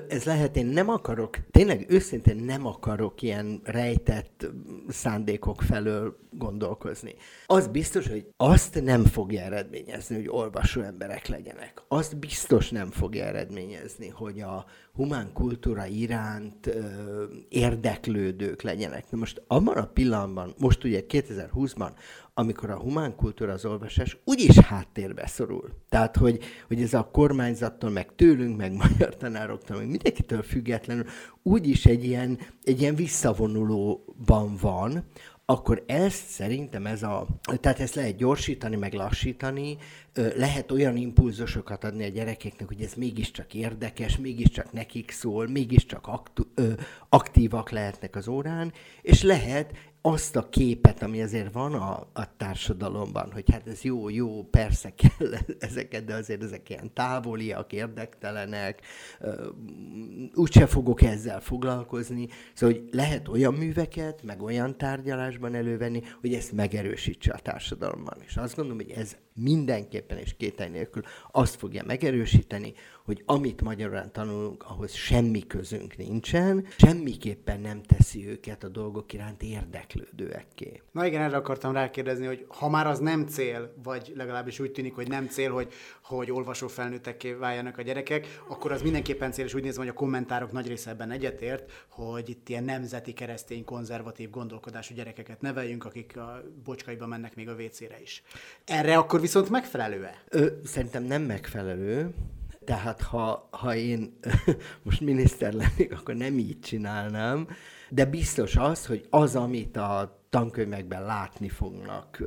Ez lehet, én nem akarok, tényleg őszintén nem akarok ilyen rejtett szándékok felől gondolkozni. Az biztos, hogy azt nem fogja eredményezni, hogy olvasó emberek legyenek. Azt biztos nem fogja eredményezni, hogy a humán kultúra iránt ö, érdeklődők legyenek. Na most abban a pillanatban, most ugye 2020-ban, amikor a humán kultúra az olvasás úgyis háttérbe szorul. Tehát, hogy, hogy ez a kormányzattól, meg tőlünk, meg magyar tanároktól, meg mindenkitől függetlenül úgyis egy ilyen, egy ilyen visszavonulóban van, akkor ezt szerintem ez a, tehát ezt lehet gyorsítani, meg lassítani, lehet olyan impulzusokat adni a gyerekeknek, hogy ez mégiscsak érdekes, mégiscsak nekik szól, mégiscsak aktu, aktívak lehetnek az órán, és lehet azt a képet, ami azért van a, a társadalomban, hogy hát ez jó, jó, persze kell [LAUGHS] ezeket, de azért ezek ilyen távoliak, érdektelenek, úgyse fogok ezzel foglalkozni. Szóval, hogy lehet olyan műveket, meg olyan tárgyalásban elővenni, hogy ezt megerősítse a társadalomban. És azt gondolom, hogy ez mindenképpen és kétel nélkül azt fogja megerősíteni, hogy amit magyarán tanulunk, ahhoz semmi közünk nincsen, semmiképpen nem teszi őket a dolgok iránt érdeklődőekké. Na igen, erre akartam rákérdezni, hogy ha már az nem cél, vagy legalábbis úgy tűnik, hogy nem cél, hogy, hogy olvasó felnőttekké váljanak a gyerekek, akkor az mindenképpen cél, és úgy nézem, hogy a kommentárok nagy része ebben egyetért, hogy itt ilyen nemzeti keresztény konzervatív gondolkodású gyerekeket neveljünk, akik a bocskaiba mennek még a WC-re is. Erre akkor viszont megfelelő-e? Ö, szerintem nem megfelelő. Tehát ha, ha én [LAUGHS] most miniszter lennék, akkor nem így csinálnám, de biztos az, hogy az, amit a tankönyvekben látni fognak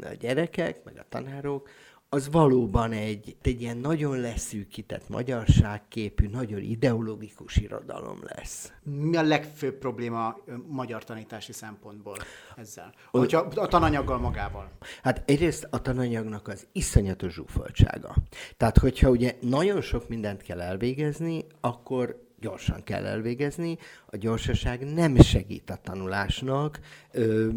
a gyerekek, meg a tanárok, az valóban egy, egy ilyen nagyon leszűkített magyarságképű, nagyon ideológikus irodalom lesz. Mi a legfőbb probléma magyar tanítási szempontból ezzel? Hogyha a tananyaggal magával. Hát egyrészt a tananyagnak az iszonyatos zsúfoltsága. Tehát, hogyha ugye nagyon sok mindent kell elvégezni, akkor gyorsan kell elvégezni, a gyorsaság nem segít a tanulásnak, ö,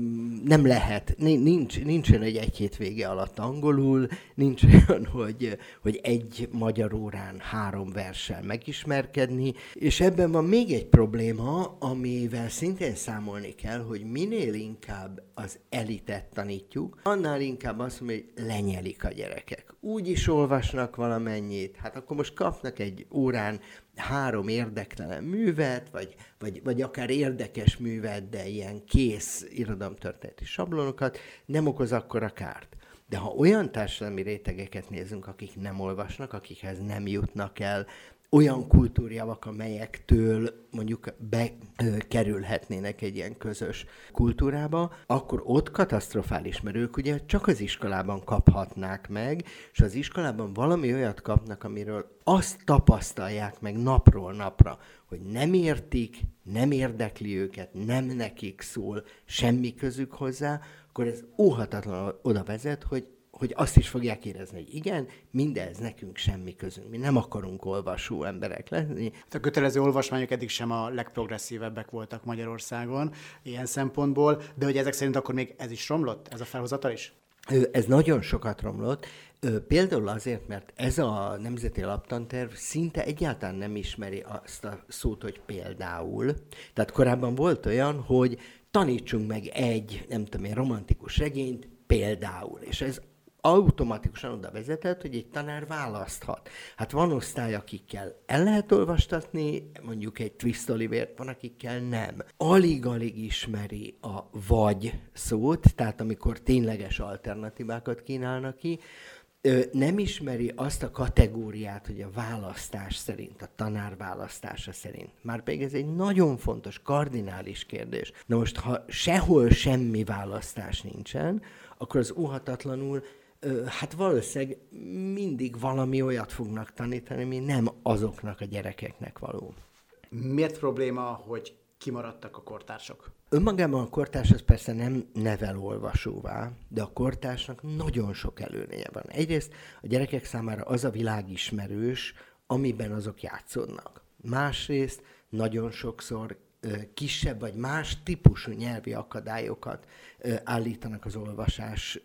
nem lehet, nincs, nincsen egy egy-hét vége alatt angolul, nincs [LAUGHS] olyan, hogy, hogy egy magyar órán három verssel megismerkedni, és ebben van még egy probléma, amivel szintén számolni kell, hogy minél inkább az elitet tanítjuk, annál inkább azt mondja, hogy lenyelik a gyerekek. Úgy is olvasnak valamennyit, hát akkor most kapnak egy órán három érdektelen művet, vagy, vagy, vagy akár érdekes művet, de ilyen kész irodalomtörténeti sablonokat, nem okoz akkora kárt. De ha olyan társadalmi rétegeket nézünk, akik nem olvasnak, akikhez nem jutnak el olyan kultúrjavak, amelyektől mondjuk bekerülhetnének egy ilyen közös kultúrába, akkor ott katasztrofális, mert ők ugye csak az iskolában kaphatnák meg, és az iskolában valami olyat kapnak, amiről azt tapasztalják meg napról napra, hogy nem értik, nem érdekli őket, nem nekik szól, semmi közük hozzá, akkor ez óhatatlan oda vezet, hogy hogy azt is fogják érezni, hogy igen, mindez nekünk semmi közünk, mi nem akarunk olvasó emberek lenni. Hát a kötelező olvasmányok eddig sem a legprogresszívebbek voltak Magyarországon ilyen szempontból, de hogy ezek szerint akkor még ez is romlott, ez a felhozatal is? Ez nagyon sokat romlott, például azért, mert ez a Nemzeti Laptanterv szinte egyáltalán nem ismeri azt a szót, hogy például. Tehát korábban volt olyan, hogy tanítsunk meg egy, nem tudom én, romantikus regényt, például. És ez automatikusan oda vezetett, hogy egy tanár választhat. Hát van osztály, akikkel el lehet olvastatni, mondjuk egy Twist Olivért, van, akikkel nem. Alig-alig ismeri a vagy szót, tehát amikor tényleges alternatívákat kínálnak ki, nem ismeri azt a kategóriát, hogy a választás szerint, a tanár választása szerint. Már pedig ez egy nagyon fontos, kardinális kérdés. Na most, ha sehol semmi választás nincsen, akkor az óhatatlanul hát valószínűleg mindig valami olyat fognak tanítani, ami nem azoknak a gyerekeknek való. Miért probléma, hogy kimaradtak a kortársak? Önmagában a kortárs az persze nem nevel olvasóvá, de a kortársnak nagyon sok előnye van. Egyrészt a gyerekek számára az a világ ismerős, amiben azok játszódnak. Másrészt nagyon sokszor kisebb vagy más típusú nyelvi akadályokat állítanak az olvasás,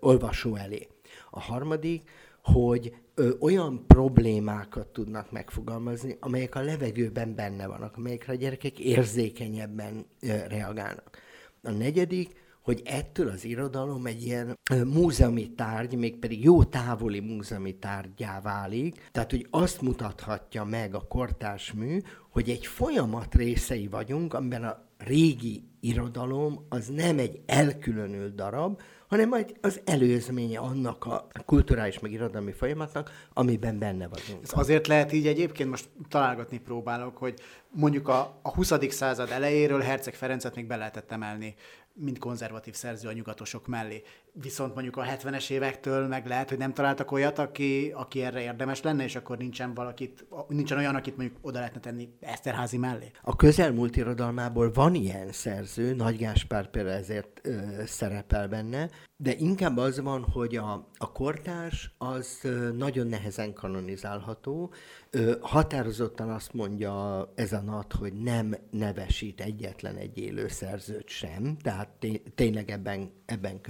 olvasó elé. A harmadik, hogy olyan problémákat tudnak megfogalmazni, amelyek a levegőben benne vannak, amelyekre a gyerekek érzékenyebben reagálnak. A negyedik, hogy ettől az irodalom egy ilyen múzeumi tárgy, mégpedig jó távoli múzeumi tárgyá válik, tehát hogy azt mutathatja meg a kortárs mű, hogy egy folyamat részei vagyunk, amiben a régi irodalom az nem egy elkülönült darab, hanem majd az előzménye annak a kulturális meg irodalmi folyamatnak, amiben benne vagyunk. Ez azért lehet így egyébként, most találgatni próbálok, hogy mondjuk a, a 20. század elejéről Herceg Ferencet még be lehetett emelni mint konzervatív szerző a nyugatosok mellé. Viszont mondjuk a 70-es évektől meg lehet, hogy nem találtak olyat, aki, aki erre érdemes lenne, és akkor nincsen valakit, nincsen olyan, akit mondjuk oda lehetne tenni Eszterházi mellé. A közelmúlt irodalmából van ilyen szerző, Nagy Gáspár például ezért ö, szerepel benne, de inkább az van, hogy a, a kortárs az nagyon nehezen kanonizálható. Ö, határozottan azt mondja ez a nat, hogy nem nevesít egyetlen egy élő szerzőt sem, tehát tényleg ebben, ebben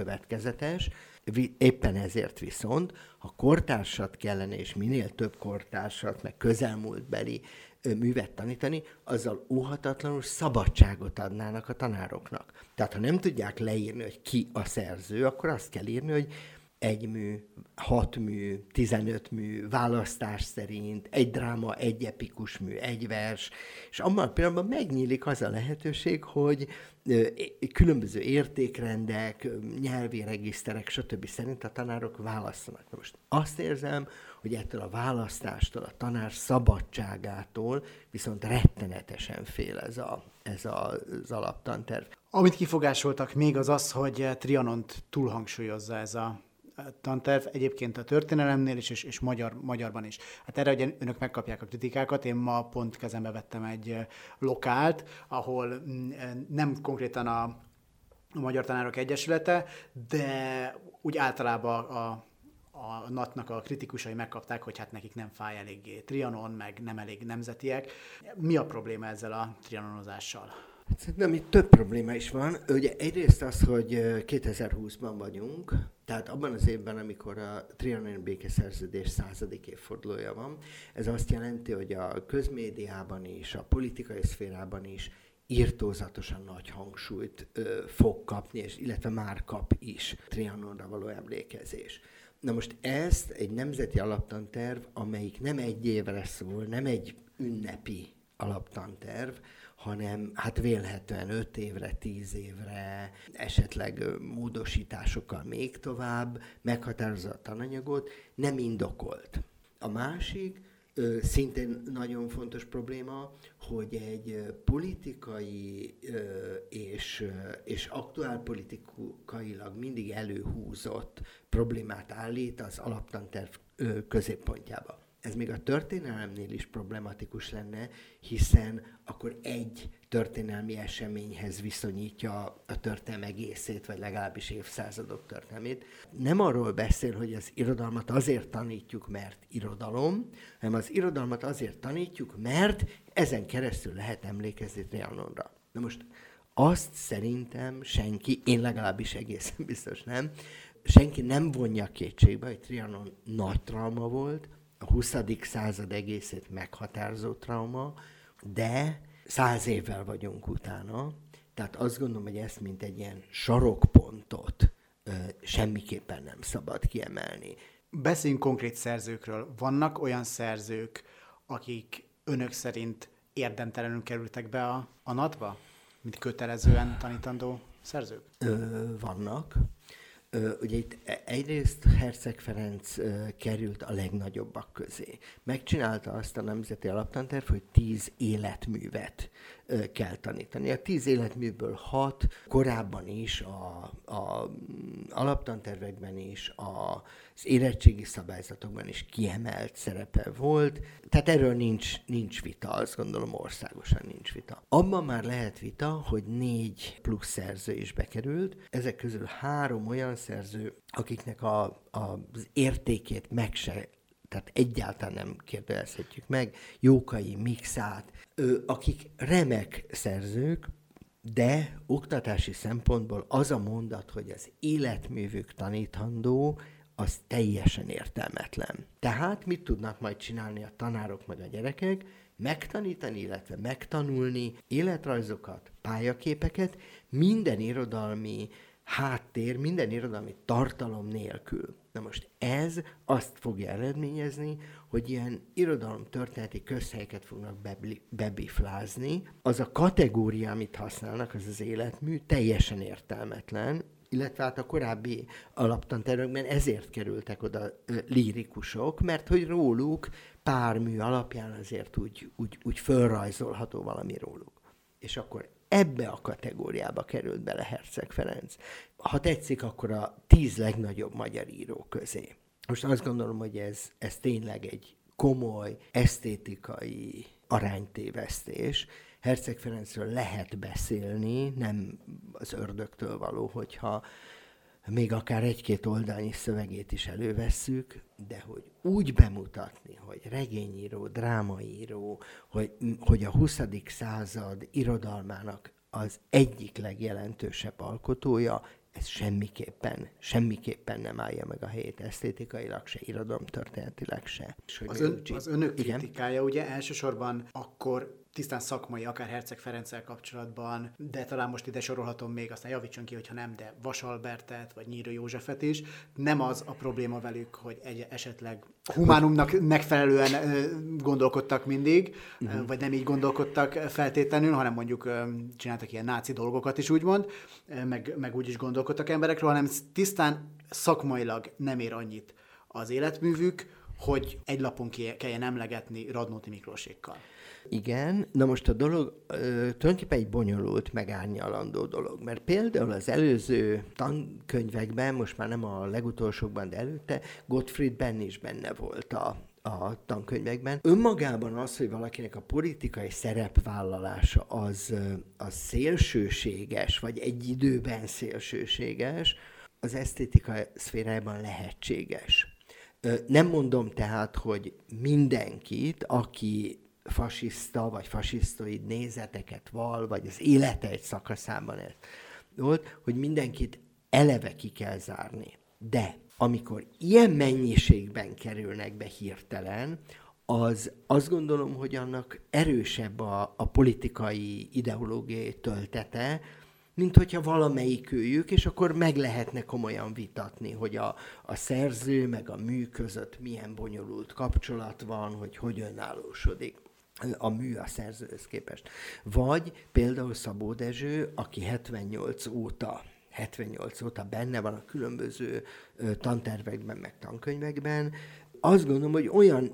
következetes. Éppen ezért viszont, ha kortársat kellene, és minél több kortársat, meg közelmúltbeli művet tanítani, azzal óhatatlanul szabadságot adnának a tanároknak. Tehát ha nem tudják leírni, hogy ki a szerző, akkor azt kell írni, hogy egy mű, hat mű, tizenöt mű, választás szerint, egy dráma, egy epikus mű, egy vers, és abban a pillanatban megnyílik az a lehetőség, hogy különböző értékrendek, nyelvi regiszterek, stb. szerint a tanárok választanak. Na most azt érzem, hogy ettől a választástól, a tanár szabadságától viszont rettenetesen fél ez, a, ez a, az alaptanterv. Amit kifogásoltak még az az, hogy Trianont túlhangsúlyozza ez a tanterv, egyébként a történelemnél is, és, és magyar, magyarban is. Hát erre ugye önök megkapják a kritikákat, én ma pont kezembe vettem egy lokált, ahol mm, nem konkrétan a, a Magyar Tanárok Egyesülete, de úgy általában a, a NAT-nak a kritikusai megkapták, hogy hát nekik nem fáj eléggé Trianon, meg nem elég nemzetiek. Mi a probléma ezzel a trianonozással? Szerintem itt több probléma is van. Ugye egyrészt az, hogy 2020-ban vagyunk, tehát abban az évben, amikor a Trianon békeszerződés századik évfordulója van, ez azt jelenti, hogy a közmédiában is, a politikai szférában is írtózatosan nagy hangsúlyt ö, fog kapni, és, illetve már kap is Trianonra való emlékezés. Na most ezt egy nemzeti alaptanterv, amelyik nem egy évre szól, nem egy ünnepi alaptanterv, hanem hát vélhetően 5 évre, 10 évre, esetleg módosításokkal még tovább meghatározza a tananyagot, nem indokolt. A másik, szintén nagyon fontos probléma, hogy egy politikai és, és aktuálpolitikailag mindig előhúzott problémát állít az alaptanterv középpontjába ez még a történelemnél is problematikus lenne, hiszen akkor egy történelmi eseményhez viszonyítja a történelem egészét, vagy legalábbis évszázadok történelmét. Nem arról beszél, hogy az irodalmat azért tanítjuk, mert irodalom, hanem az irodalmat azért tanítjuk, mert ezen keresztül lehet emlékezni Trianonra. Na most azt szerintem senki, én legalábbis egészen biztos nem, senki nem vonja kétségbe, hogy Trianon nagy trauma volt, a 20. század egészét meghatározó trauma, de száz évvel vagyunk utána, tehát azt gondolom, hogy ezt mint egy ilyen sarokpontot ö, semmiképpen nem szabad kiemelni. Beszéljünk konkrét szerzőkről. Vannak olyan szerzők, akik önök szerint érdemtelenül kerültek be a, a NAT-ba, mint kötelezően tanítandó szerzők? Ö, vannak. Ugye itt e, egyrészt Herceg Ferenc került a legnagyobbak közé. Megcsinálta azt a Nemzeti Alaptanterv, hogy tíz életművet kell tanítani. A tíz életműből hat korábban is, a, a alaptantervekben is, az érettségi szabályzatokban is kiemelt szerepe volt. Tehát erről nincs, nincs vita, azt gondolom országosan nincs vita. Abban már lehet vita, hogy négy plusz szerző is bekerült. Ezek közül három olyan szerző, akiknek a, a, az értékét meg se tehát egyáltalán nem kérdezhetjük meg, Jókai, Mixát, ő, akik remek szerzők, de oktatási szempontból az a mondat, hogy az életművük tanítandó, az teljesen értelmetlen. Tehát mit tudnak majd csinálni a tanárok meg a gyerekek? Megtanítani, illetve megtanulni életrajzokat, pályaképeket, minden irodalmi háttér, minden irodalmi tartalom nélkül. Na most ez azt fogja eredményezni, hogy ilyen irodalomtörténeti közhelyeket fognak bebiflázni. Az a kategória, amit használnak, az az életmű, teljesen értelmetlen, illetve hát a korábbi alaptantervekben ezért kerültek oda lírikusok, mert hogy róluk pár mű alapján azért úgy, úgy, úgy fölrajzolható valami róluk. És akkor ebbe a kategóriába került bele Herceg Ferenc. Ha tetszik, akkor a tíz legnagyobb magyar író közé. Most azt gondolom, hogy ez, ez tényleg egy komoly, esztétikai aránytévesztés. Herceg Ferencről lehet beszélni, nem az ördögtől való, hogyha még akár egy-két oldalnyi szövegét is elővesszük, de hogy úgy bemutatni, hogy regényíró, drámaíró, hogy, hogy a 20. század irodalmának az egyik legjelentősebb alkotója, ez semmiképpen, semmiképpen nem állja meg a helyét esztétikailag, se irodalomtörténetileg se. Az, ön, az önök kritikája ugye elsősorban akkor tisztán szakmai, akár Herceg Ferenccel kapcsolatban, de talán most ide sorolhatom még, aztán javítson ki, hogyha nem, de Vasalbertet, vagy Nyírő Józsefet is. Nem az a probléma velük, hogy egy esetleg humánumnak megfelelően gondolkodtak mindig, uh-huh. vagy nem így gondolkodtak feltétlenül, hanem mondjuk csináltak ilyen náci dolgokat is úgymond, meg, meg úgy is gondolkodtak emberekről, hanem tisztán szakmailag nem ér annyit az életművük, hogy egy lapon kelljen emlegetni Radnóti Miklósékkal. Igen, na most a dolog ö, tulajdonképpen egy bonyolult, megárnyalandó dolog, mert például az előző tankönyvekben, most már nem a legutolsókban, de előtte, Gottfried Benn is benne volt a, a tankönyvekben. Önmagában az, hogy valakinek a politikai szerepvállalása az, az szélsőséges, vagy egy időben szélsőséges, az esztétika szférájában lehetséges. Nem mondom tehát, hogy mindenkit, aki fasiszta vagy fasisztoid nézeteket val, vagy az élete egy szakaszában ez volt, hogy mindenkit eleve ki kell zárni. De amikor ilyen mennyiségben kerülnek be hirtelen, az azt gondolom, hogy annak erősebb a, a politikai ideológiai töltete, mint hogyha valamelyik őjük, és akkor meg lehetne komolyan vitatni, hogy a, a szerző meg a mű között milyen bonyolult kapcsolat van, hogy hogy önállósodik a mű a szerzőhöz képest. Vagy például Szabó Dezső, aki 78 óta 78 óta benne van a különböző tantervekben, meg tankönyvekben. Azt gondolom, hogy olyan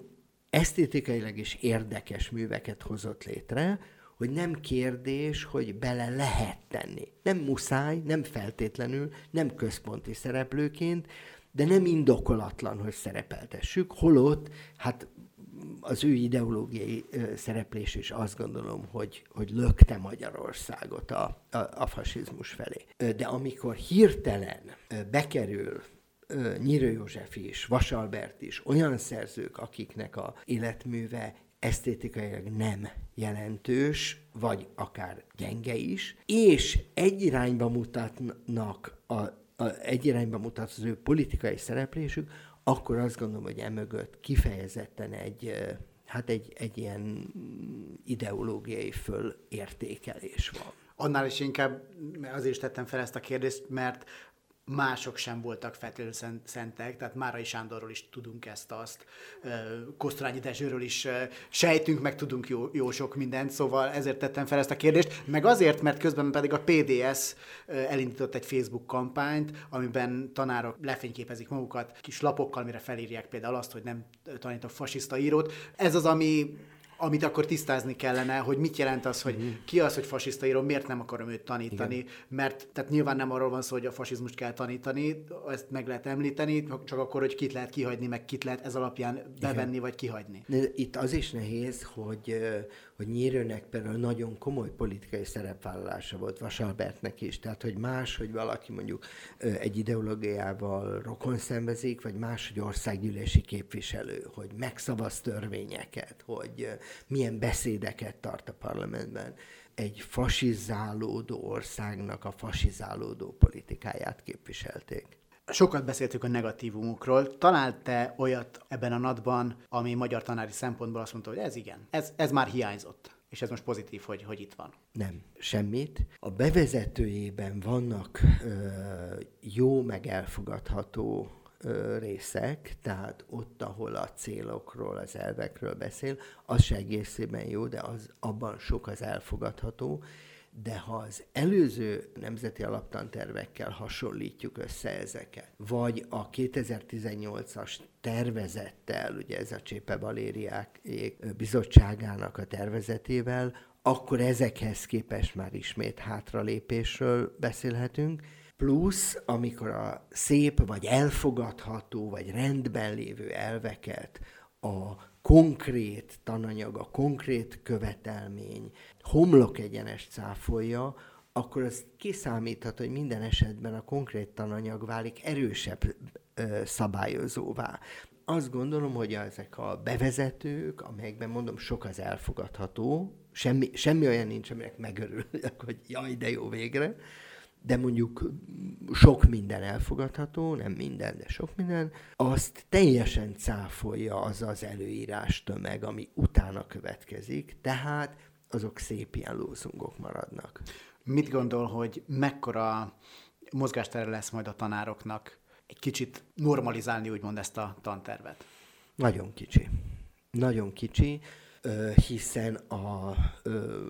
esztétikailag is érdekes műveket hozott létre, hogy nem kérdés, hogy bele lehet tenni. Nem muszáj, nem feltétlenül, nem központi szereplőként, de nem indokolatlan, hogy szerepeltessük, holott, hát az ő ideológiai szereplés is azt gondolom, hogy, hogy lökte Magyarországot a, a, a fasizmus felé. De amikor hirtelen bekerül Nyírő József is, Vasalbert is, olyan szerzők, akiknek a életműve esztétikailag nem jelentős, vagy akár gyenge is, és egy irányba mutatnak a, a, egy irányba mutat az ő politikai szereplésük, akkor azt gondolom, hogy emögött kifejezetten egy, hát egy, egy ilyen ideológiai fölértékelés van. Annál is inkább azért is tettem fel ezt a kérdést, mert mások sem voltak feltétlenül szentek, tehát Márai Sándorról is tudunk ezt-azt, Kosztolányi Dezsőről is sejtünk, meg tudunk jó, jó sok mindent, szóval ezért tettem fel ezt a kérdést, meg azért, mert közben pedig a PDS elindított egy Facebook kampányt, amiben tanárok lefényképezik magukat kis lapokkal, mire felírják például azt, hogy nem tanítok fasiszta írót. Ez az, ami amit akkor tisztázni kellene, hogy mit jelent az, hogy uh-huh. ki az, hogy fasiszta író, miért nem akarom őt tanítani, Igen. mert tehát nyilván nem arról van szó, hogy a fasizmust kell tanítani, ezt meg lehet említeni, csak akkor, hogy kit lehet kihagyni, meg kit lehet ez alapján bevenni, Igen. vagy kihagyni. Itt az is nehéz, hogy, hogy Nyírőnek például nagyon komoly politikai szerepvállalása volt Vasalbertnek is, tehát hogy más, hogy valaki mondjuk egy ideológiával rokon szembezik, vagy más, hogy országgyűlési képviselő, hogy megszavaz törvényeket, hogy milyen beszédeket tart a parlamentben. Egy fasizálódó országnak a fasizálódó politikáját képviselték. Sokat beszéltük a negatívumokról. Talált te olyat ebben a nadban, ami magyar tanári szempontból azt mondta, hogy ez igen, ez, ez már hiányzott és ez most pozitív, hogy, hogy itt van. Nem, semmit. A bevezetőjében vannak ö, jó, meg elfogadható ö, részek, tehát ott, ahol a célokról, az elvekről beszél, az se egészében jó, de az, abban sok az elfogadható, de ha az előző nemzeti alaptantervekkel hasonlítjuk össze ezeket, vagy a 2018-as tervezettel, ugye ez a Csépe Valériák bizottságának a tervezetével, akkor ezekhez képest már ismét hátralépésről beszélhetünk, plusz amikor a szép, vagy elfogadható, vagy rendben lévő elveket a konkrét tananyag, a konkrét követelmény homlok egyenes cáfolja, akkor az kiszámíthat, hogy minden esetben a konkrét tananyag válik erősebb ö, szabályozóvá. Azt gondolom, hogy ezek a bevezetők, amelyekben mondom sok az elfogadható, semmi, semmi olyan nincs, aminek megörülök, hogy jaj, de jó végre, de mondjuk sok minden elfogadható, nem minden, de sok minden, azt teljesen cáfolja az az előírás tömeg, ami utána következik, tehát azok szép ilyen lózungok maradnak. Mit gondol, hogy mekkora mozgástere lesz majd a tanároknak egy kicsit normalizálni úgymond ezt a tantervet? Nagyon kicsi. Nagyon kicsi hiszen a ö,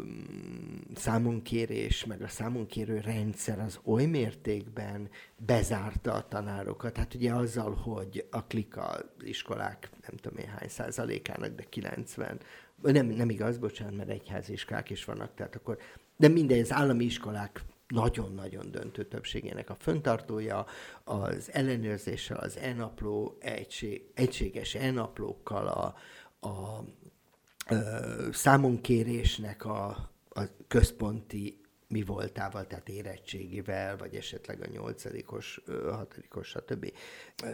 meg a számonkérő rendszer az oly mértékben bezárta a tanárokat. Hát ugye azzal, hogy a klika iskolák nem tudom én hány százalékának, de 90, nem, nem igaz, bocsánat, mert egyházi iskolák is vannak, tehát akkor, de minden, az állami iskolák nagyon-nagyon döntő többségének a föntartója, az ellenőrzéssel, az e-napló, egység, egységes e-naplókkal, a, a számonkérésnek a, a központi mi voltával, tehát érettségivel, vagy esetleg a nyolcadikos, hatodikos, stb.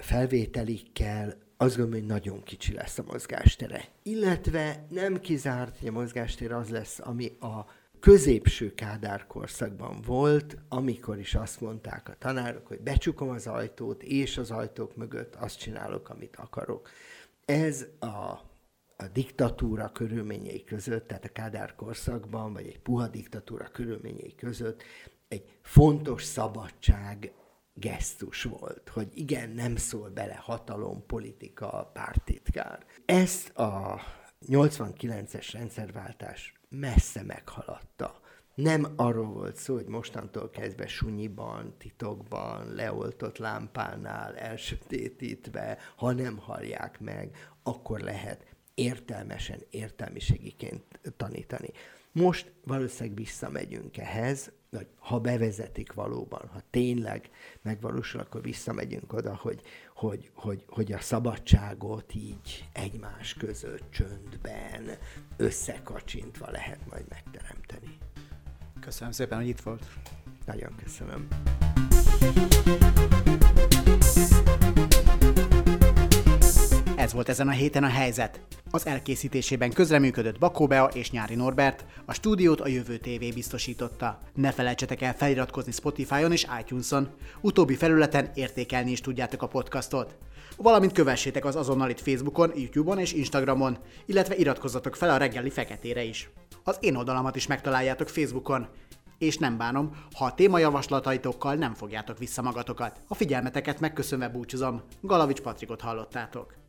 felvételikkel, azt gondolom, hogy nagyon kicsi lesz a mozgástere. Illetve nem kizárt, hogy a mozgástér az lesz, ami a középső Kádár korszakban volt, amikor is azt mondták a tanárok, hogy becsukom az ajtót, és az ajtók mögött azt csinálok, amit akarok. Ez a a diktatúra körülményei között, tehát a Kádár korszakban, vagy egy puha diktatúra körülményei között egy fontos szabadság gesztus volt, hogy igen, nem szól bele hatalom, politika, pártitkár. Ezt a 89-es rendszerváltás messze meghaladta. Nem arról volt szó, hogy mostantól kezdve sunyiban, titokban, leoltott lámpánál, elsötétítve, ha nem hallják meg, akkor lehet értelmesen, értelmiségiként tanítani. Most valószínűleg visszamegyünk ehhez, hogy ha bevezetik valóban, ha tényleg megvalósul, akkor visszamegyünk oda, hogy, hogy, hogy, hogy a szabadságot így egymás között csöndben, összekacsintva lehet majd megteremteni. Köszönöm szépen, hogy itt volt. Nagyon köszönöm. Ez volt ezen a héten a helyzet. Az elkészítésében közreműködött Bakó Bea és Nyári Norbert, a stúdiót a Jövő TV biztosította. Ne felejtsetek el feliratkozni Spotify-on és iTunes-on, utóbbi felületen értékelni is tudjátok a podcastot. Valamint kövessétek az azonnalit Facebookon, YouTube-on és Instagramon, illetve iratkozzatok fel a reggeli feketére is. Az én oldalamat is megtaláljátok Facebookon, és nem bánom, ha a témajavaslataitokkal nem fogjátok vissza magatokat. A figyelmeteket megköszönve búcsúzom, Galavics Patrikot hallottátok.